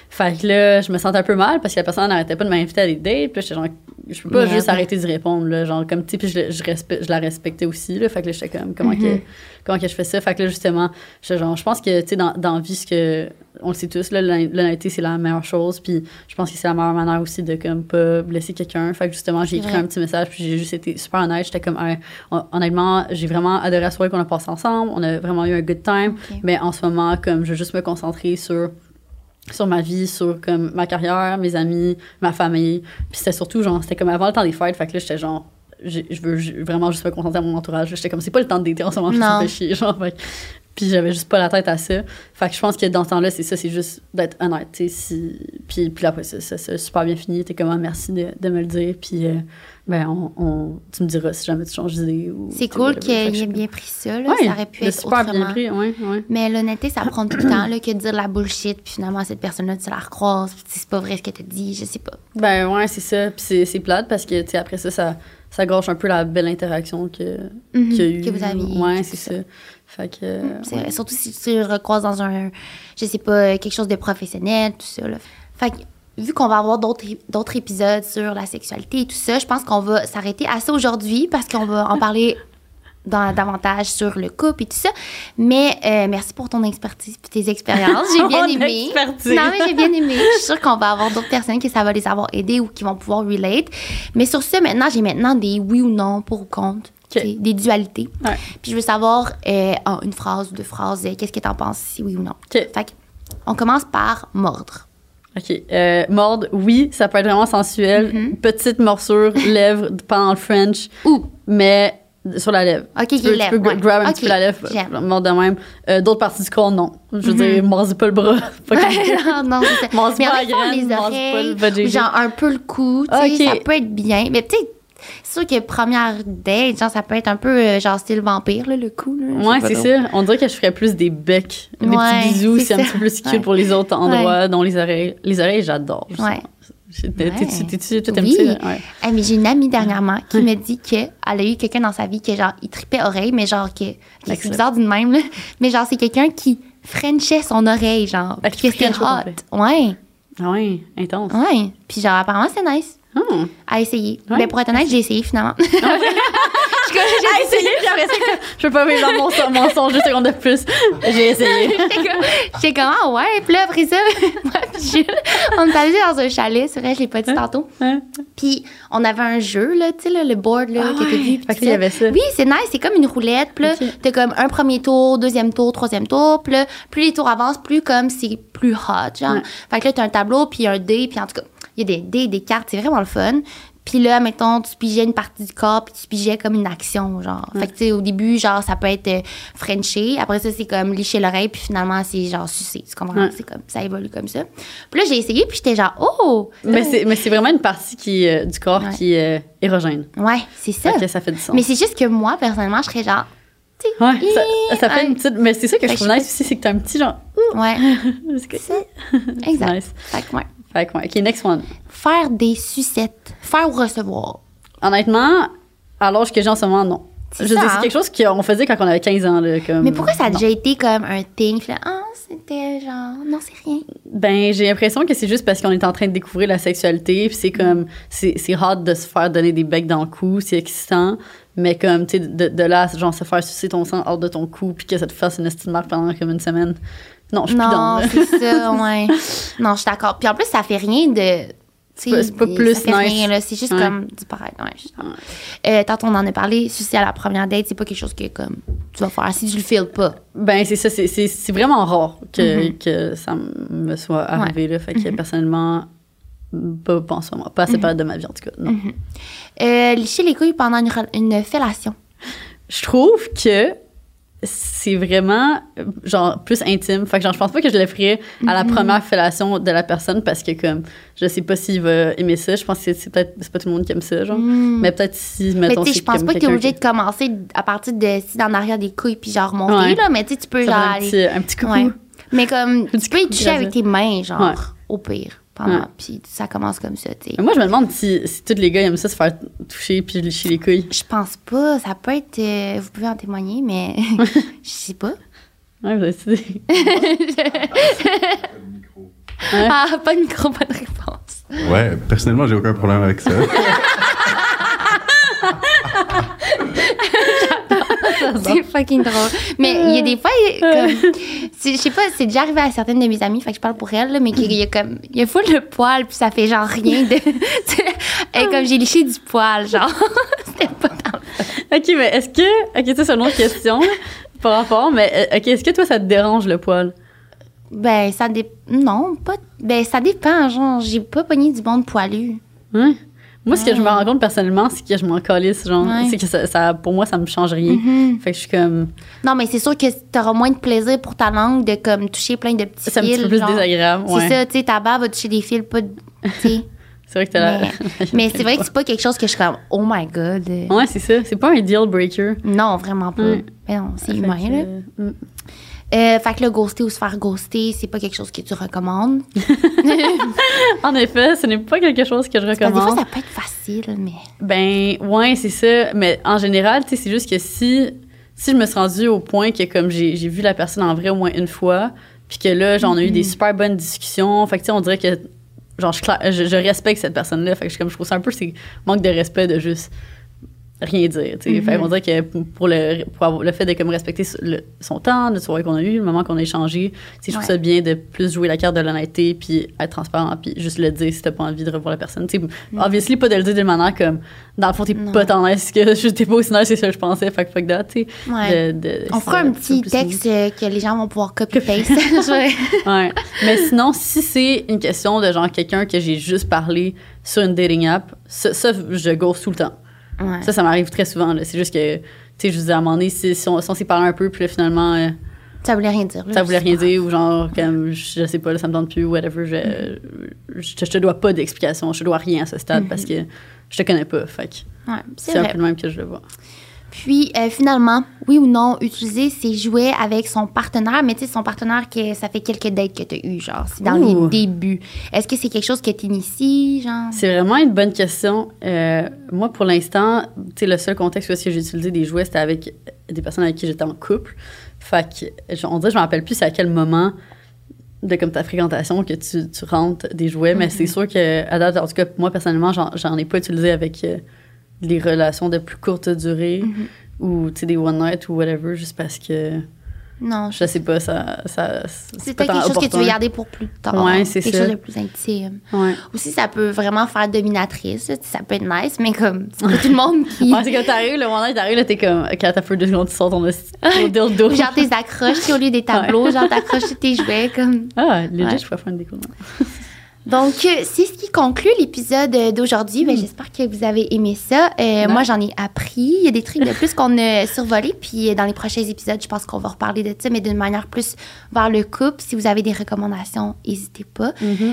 Fait que là, je me sentais un peu mal parce que la personne n'arrêtait pas de m'inviter à des dates. Puis j'étais genre, je peux pas juste arrêter d'y répondre, là. Genre, comme, tu sais, puis je, je, respect- je la respectais aussi, là. Fait que là, j'étais comme, comment, Mhm. que, comment que je fais ça? Fait que là, justement, j'étais genre, je pense que, tu sais, dans, dans la vie, ce que, on le sait tous, là, l'honnêteté, c'est la meilleure chose. Puis je pense que c'est la meilleure manière aussi de, comme, pas blesser quelqu'un. Fait que justement, j'ai écrit un petit message, puis j'ai juste été super honnête. J'étais comme, Hey, hon- honnêtement, j'ai vraiment adoré la soirée qu'on a passée ensemble. On a vraiment eu un good time. Mais en ce moment, comme, je veux juste me concentrer sur sur ma vie, sur comme ma carrière, mes amis, ma famille. Puis c'était surtout genre, c'était comme avant le temps des fêtes, fait que là j'étais genre, je veux vraiment juste me concentrer à mon entourage. J'étais comme, c'est pas le temps d'été en ce moment, je me chier, genre. Fait puis j'avais juste pas la tête à ça. Fait que je pense que dans ce temps-là, c'est ça, c'est juste d'être honnête, tu sais. Si... Puis, puis après, ça, ça, ça super bien fini. T'es comme, ah, merci de, de me le dire. Puis, euh, ben, on, on- tu me diras si jamais tu changes d'idée. ou- C'est cool que qu'il je- ait bien pris ça. Là. Ouais, ça aurait pu être super autrement. bien pris, ouais, ouais. Mais l'honnêteté, ça prend tout le temps là, que de dire la bullshit, puis finalement, cette personne-là, tu la recroises, puis c'est pas vrai ce qu'elle te dit, je sais pas. Ben ouais, c'est ça. Puis c'est, plate parce que, tu sais, après ça, ça, ça gâche un peu la belle interaction que, Mhm, qu'il y a eu. que vous avez. Ouais, c'est ça. ça. Fait que. vrai. Surtout si tu le recroises dans un, je sais pas, quelque chose de professionnel, tout ça. Là. Fait que, vu qu'on va avoir d'autres, épisodes sur la sexualité et tout ça, je pense qu'on va s'arrêter à ça aujourd'hui parce qu'on va en parler dans, davantage sur le couple et tout ça. Mais euh, merci pour ton expertise et tes expériences. J'ai bien aimé. expertise. Non, mais j'ai bien aimé. Je suis sûre qu'on va avoir d'autres personnes que ça va les avoir aidés ou qui vont pouvoir relate. Mais sur ce, maintenant, j'ai maintenant des oui ou non pour ou contre. Des dualités. Ouais. Puis je veux savoir euh, en une phrase ou deux phrases, euh, qu'est-ce que t'en penses, si oui ou non. OK. Fait que, on commence par mordre. OK. Euh, mordre, oui, ça peut être vraiment sensuel. Mhm. Petite morsure, lèvre pendant le French, mais sur la lèvre. OK, tu peux, lève, tu peux ouais. grab un petit peu la lèvre, mordre de même. Euh, d'autres parties du corps, non. Je veux Mhm. dire, mords pas le bras. Pas comme- non, c'est ça. Pas la graine, les pas oreilles, le genre un peu le cou, tu sais, ça peut être bien. Mais tu sais, c'est sûr que première date, genre, ça peut être un peu euh, genre style vampire, là, le cou. Là, Ouais, c'est ça. On dirait que je ferais plus des becs, des Ouais, petits bisous, c'est un petit peu plus cute Ouais. pour les autres endroits, dont les oreilles. Les oreilles, j'adore. Ouais. T'es-tu, t'aimes Oui. Ouais. Eh, mais j'ai une amie dernièrement qui me dit qu'elle a eu quelqu'un dans sa vie qui, genre, il tripait oreille, mais genre, que, que c'est bizarre d'une même, là. Mais genre, c'est quelqu'un qui frenchait son oreille, genre. Ah, Puis qui que c'était hot. Ouais, Ah ouais, intense. ouais. Puis genre, apparemment, c'est nice Hmm. à essayer. Ouais. Mais pour être honnête, j'ai essayé finalement. Comme, j'ai J'ai essayé, puis après ça, je peux pas vivre dans mon, son- mon songe deux secondes de plus. J'ai essayé. J'étais comme, ah ouais. Puis là, après ça, moi, puis Jules, on est allé dans un chalet, c'est vrai, je l'ai pas dit tantôt. Hein? Puis on avait un jeu, là, tu sais, là, le board, là, Ah t'as ouais. vu. puis il y avait ça. Oui, c'est nice, c'est comme une roulette. Puis là, t'as comme un premier tour, deuxième tour, troisième tour. Puis là, plus les tours avancent, plus comme c'est plus hot, genre. Ouais. Fait que là, t'as un tableau, puis un dé, puis en tout cas, il y a des dés, des cartes, c'est vraiment le fun. Puis là, mettons, tu pigeais une partie du corps, puis tu pigeais comme une action, genre. Fait que, tu sais, au début, genre, ça peut être euh, Frenché. Après ça, c'est comme licher l'oreille, puis finalement, c'est genre sucer. Tu comprends? C'est comme, ça évolue comme ça. Puis là, j'ai essayé, puis j'étais genre, oh! Mais c'est, vraiment une partie qui, euh, du corps Ouais. qui est euh, érogène. Ouais, c'est ça. Fait que ça fait du sens. Mais c'est juste que moi, personnellement, je serais genre, tu sais, Ouais, ça, ça fait une petite. Mais c'est ça que Fait je trouve nice aussi, c'est que t'as un petit genre. Ouais, C'est ça. Exact. nice. Fait que, ouais. Fait que, ouais. OK, next one. Faire des sucettes. Faire ou recevoir. honnêtement, à l'âge que j'ai en ce moment, non. C'est Je dire, hein? c'est quelque chose qu'on faisait quand on avait 15 ans. Là, comme, Mais pourquoi ça a non. déjà été comme un thing? Ah, c'était genre, non, c'est rien. Ben, j'ai l'impression que c'est juste parce qu'on est en train de découvrir la sexualité, puis c'est comme, c'est c'est hard de se faire donner des becs dans le cou, c'est excitant, mais comme, tu sais, de, de là, genre, se faire sucer ton sang hors de ton cou, puis que ça te fasse une estime marque pendant comme une semaine. Non, je suis. Non, c'est ça, ouais. Non, je suis d'accord. Puis en plus, ça fait rien de. pas- c'est pas plus ça fait nice. rien, là. C'est juste Ouais. comme disparaître. Ouais, d'accord. Euh, tantôt, on en a parlé. Sucer à la première date, c'est pas quelque chose que comme tu vas faire si tu le files pas. Ben, c'est ça, c'est- vraiment rare que, Mm-hmm. que ça me soit arrivé, là. Fait que personnellement, pas, en ce moment, pas à cette période de ma vie, en tout cas, non. Euh, licher les couilles pendant une fellation. Je trouve que c'est vraiment genre plus intime. Fait que genre je pense pas que je le ferais à la première fellation de la personne parce que comme je sais pas s'il va aimer ça. Je pense que c'est- peut-être c'est pas tout le monde qui aime ça genre. Mais peut-être si Mais mettons tu sais, c'est je pense pas que t'es quelqu'un obligé qui- de commencer à partir de si en arrière des couilles puis genre monter, Ouais. là. Mais tu tu peux ça genre un aller. petit, un petit coucou. Ouais. Mais comme, tu peux y coup toucher avec tes mains, genre, Ouais. au pire. Pendant, Ouais. Puis ça commence comme ça, tu sais. Mais moi je me demande si, si tous les gars aiment ça se faire toucher puis licher les couilles. Je pense pas. Ça peut être. euh, vous pouvez en témoigner, mais je sais pas. Ouais, vous avez décidé. Ah, pas de micro, pas de réponse. Ouais, personnellement, j'ai aucun problème avec ça. C'est fucking drôle. Mais il y a des fois, c'est- Je sais pas, c'est déjà arrivé à certaines de mes amies, fait que je parle pour elles, là, mais qu'il y a comme. Il y a full de poils, puis ça fait genre rien de. et comme j'ai liché du poil, genre. C'était pas tant. ok, mais est-ce que. Ok, ça c'est une autre question par rapport, mais euh, ok, est-ce que toi ça te dérange le poil? Ben, ça dépend. Non, pas. Ben, ça dépend, genre, j'ai pas pogné du monde poilu. Ouais. Moi, ce que je me rends compte personnellement, c'est que je m'en calisse, genre. Ouais. C'est que ça, ça- pour moi, ça me change rien. Mhm. Fait que je suis comme. Non, mais c'est sûr que t'auras moins de plaisir pour ta langue de comme toucher plein de petits C'est un fils. petit peu plus genre. désagréable. C'est ça, tu sais, ta barbe va toucher des fils, pas de. C'est vrai que t'as la. mais mais c'est vrai que c'est pas quelque chose que je suis comme, oh my god. Ouais, c'est ça. C'est pas un deal breaker. Non, vraiment pas. Mais non, c'est humain, que, là. mm. Euh, fait que le ghoster ou se faire ghoster, c'est pas quelque chose que tu recommandes. En effet, ce n'est pas quelque chose que je Parce que des fois, recommande. ça peut être facile, mais. Ben, ouais, c'est ça. Mais en général, tu sais, c'est juste que si, si je me suis rendue au point que, comme j'ai vu la personne en vrai au moins une fois, puis que là, genre, on a eu Mm-hmm. des super bonnes discussions, fait que, tu sais, on dirait que, genre, je, je, je respecte cette personne-là. Fait que je, comme, je trouve ça un peu, c'est manque de respect de juste rien dire. Fait Mm-hmm. qu'on dirait que pour le, pour avoir- le fait de, comme, respecter le- son temps, de soirée qu'on a eu, le moment qu'on a échangé, je trouve Ouais. ça bien de plus jouer la carte de l'honnêteté, puis être transparent, puis juste le dire si t'as pas envie de revoir la personne. Sais, obviously, pas de le dire d'une manière comme, dans le fond, t'es pas tant nice que je t'es pas aussi nice que ça que je pensais, fait que fuck that, tu sais. Ouais. De- de- On fera un c'est petit texte euh, que les gens vont pouvoir copy-paste. Ouais. Mais sinon, si c'est une question de genre quelqu'un que j'ai juste parlé sur une dating app, ça, ça, je ghost tout le temps. Ouais. Ça, ça m'arrive très souvent. C'est juste que, tu sais, je vous ai donné, si, si on, s'est parlé un peu, puis là, finalement, euh, Ça voulait rien dire. là, ça voulait rien dire, ou genre, comme, je, sais pas, là, ça me tente plus, whatever, je, je, te- je te dois pas d'explication, je te dois rien à ce stade parce que je te connais pas. Fait. Ouais, c'est un peu le même que je le vois. Puis euh, finalement, oui ou non, utiliser ses jouets avec son partenaire, mais tu sais, son partenaire que ça fait quelques dates que tu as eu, genre, c'est dans Ouh. les débuts. Est-ce que c'est quelque chose que tu inities, genre? C'est vraiment une bonne question. Euh, moi, pour l'instant, tu sais, le seul contexte où est-ce que j'ai utilisé des jouets, c'était avec des personnes avec qui j'étais en couple. Fait que, on dirait, je me rappelle plus c'est à quel moment de comme ta fréquentation que tu, tu rentres des jouets, mais c'est sûr que, à date, en tout cas, moi, personnellement, j'en, j'en ai pas utilisé avec euh, les relations de plus courte durée ou, tu sais, des one night ou whatever, juste parce que, Non, je sais pas, ça, ça c'est pas peut-être tant quelque chose que tu veux garder pour plus tard. Ouais, c'est quelque ça. chose de plus intime. Ouais. Aussi, ça peut vraiment faire dominatrice. Ça peut être nice, mais comme, c'est pas tout le monde qui. Ouais, c'est quand t'arrives, le one night, t'arrives, là, t'es comme, quand t'as fait deux secondes, tu sors ton dildo. Genre tes accroches, au lieu des tableaux, genre t'accroches tes jouets, comme. Ah, legit, je pourrais faire une déco. Donc, euh, c'est ce qui conclut l'épisode euh, d'aujourd'hui. Ben, J'espère que vous avez aimé ça. Euh, moi, j'en ai appris. Il y a des trucs de plus qu'on a survolés. Puis, dans les prochains épisodes, je pense qu'on va reparler de ça, mais d'une manière plus vers le couple. Si vous avez des recommandations, n'hésitez pas.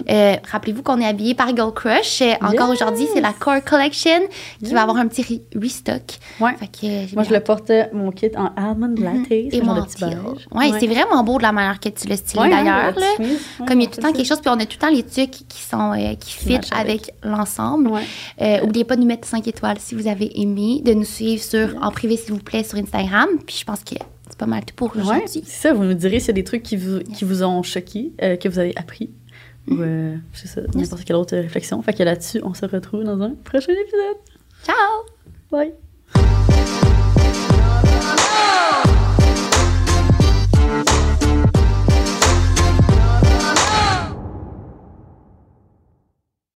Euh, Rappelez-vous qu'on est habillé par Girl Crush. Encore Yes! aujourd'hui, c'est la Core Collection qui va avoir un petit re- restock. Ouais. Fait que, j'ai Moi, je le portais, mon kit en almond latte, et de petit beige. Ouais, c'est vraiment beau de la manière que tu l'as stylé Ouais, hein, d'ailleurs. ouais, Comme il y a ouais, tout le temps quelque chose, puis on a tout le temps les trucs qui, qui sont euh, qui fit avec, l'ensemble. Ouais. Euh, Oubliez pas de nous mettre 5 étoiles si vous avez aimé, de nous suivre sur en privé s'il vous plaît sur Instagram. Puis je pense que c'est pas mal tout pour Ouais, aujourd'hui. c'est ça. Vous nous direz s'il y a des trucs qui vous, qui vous ont choqué, euh, que vous avez appris. Ou, euh, c'est ça, n'importe quelle autre réflexion. Fait que là-dessus, on se retrouve dans un prochain épisode. Ciao! Bye!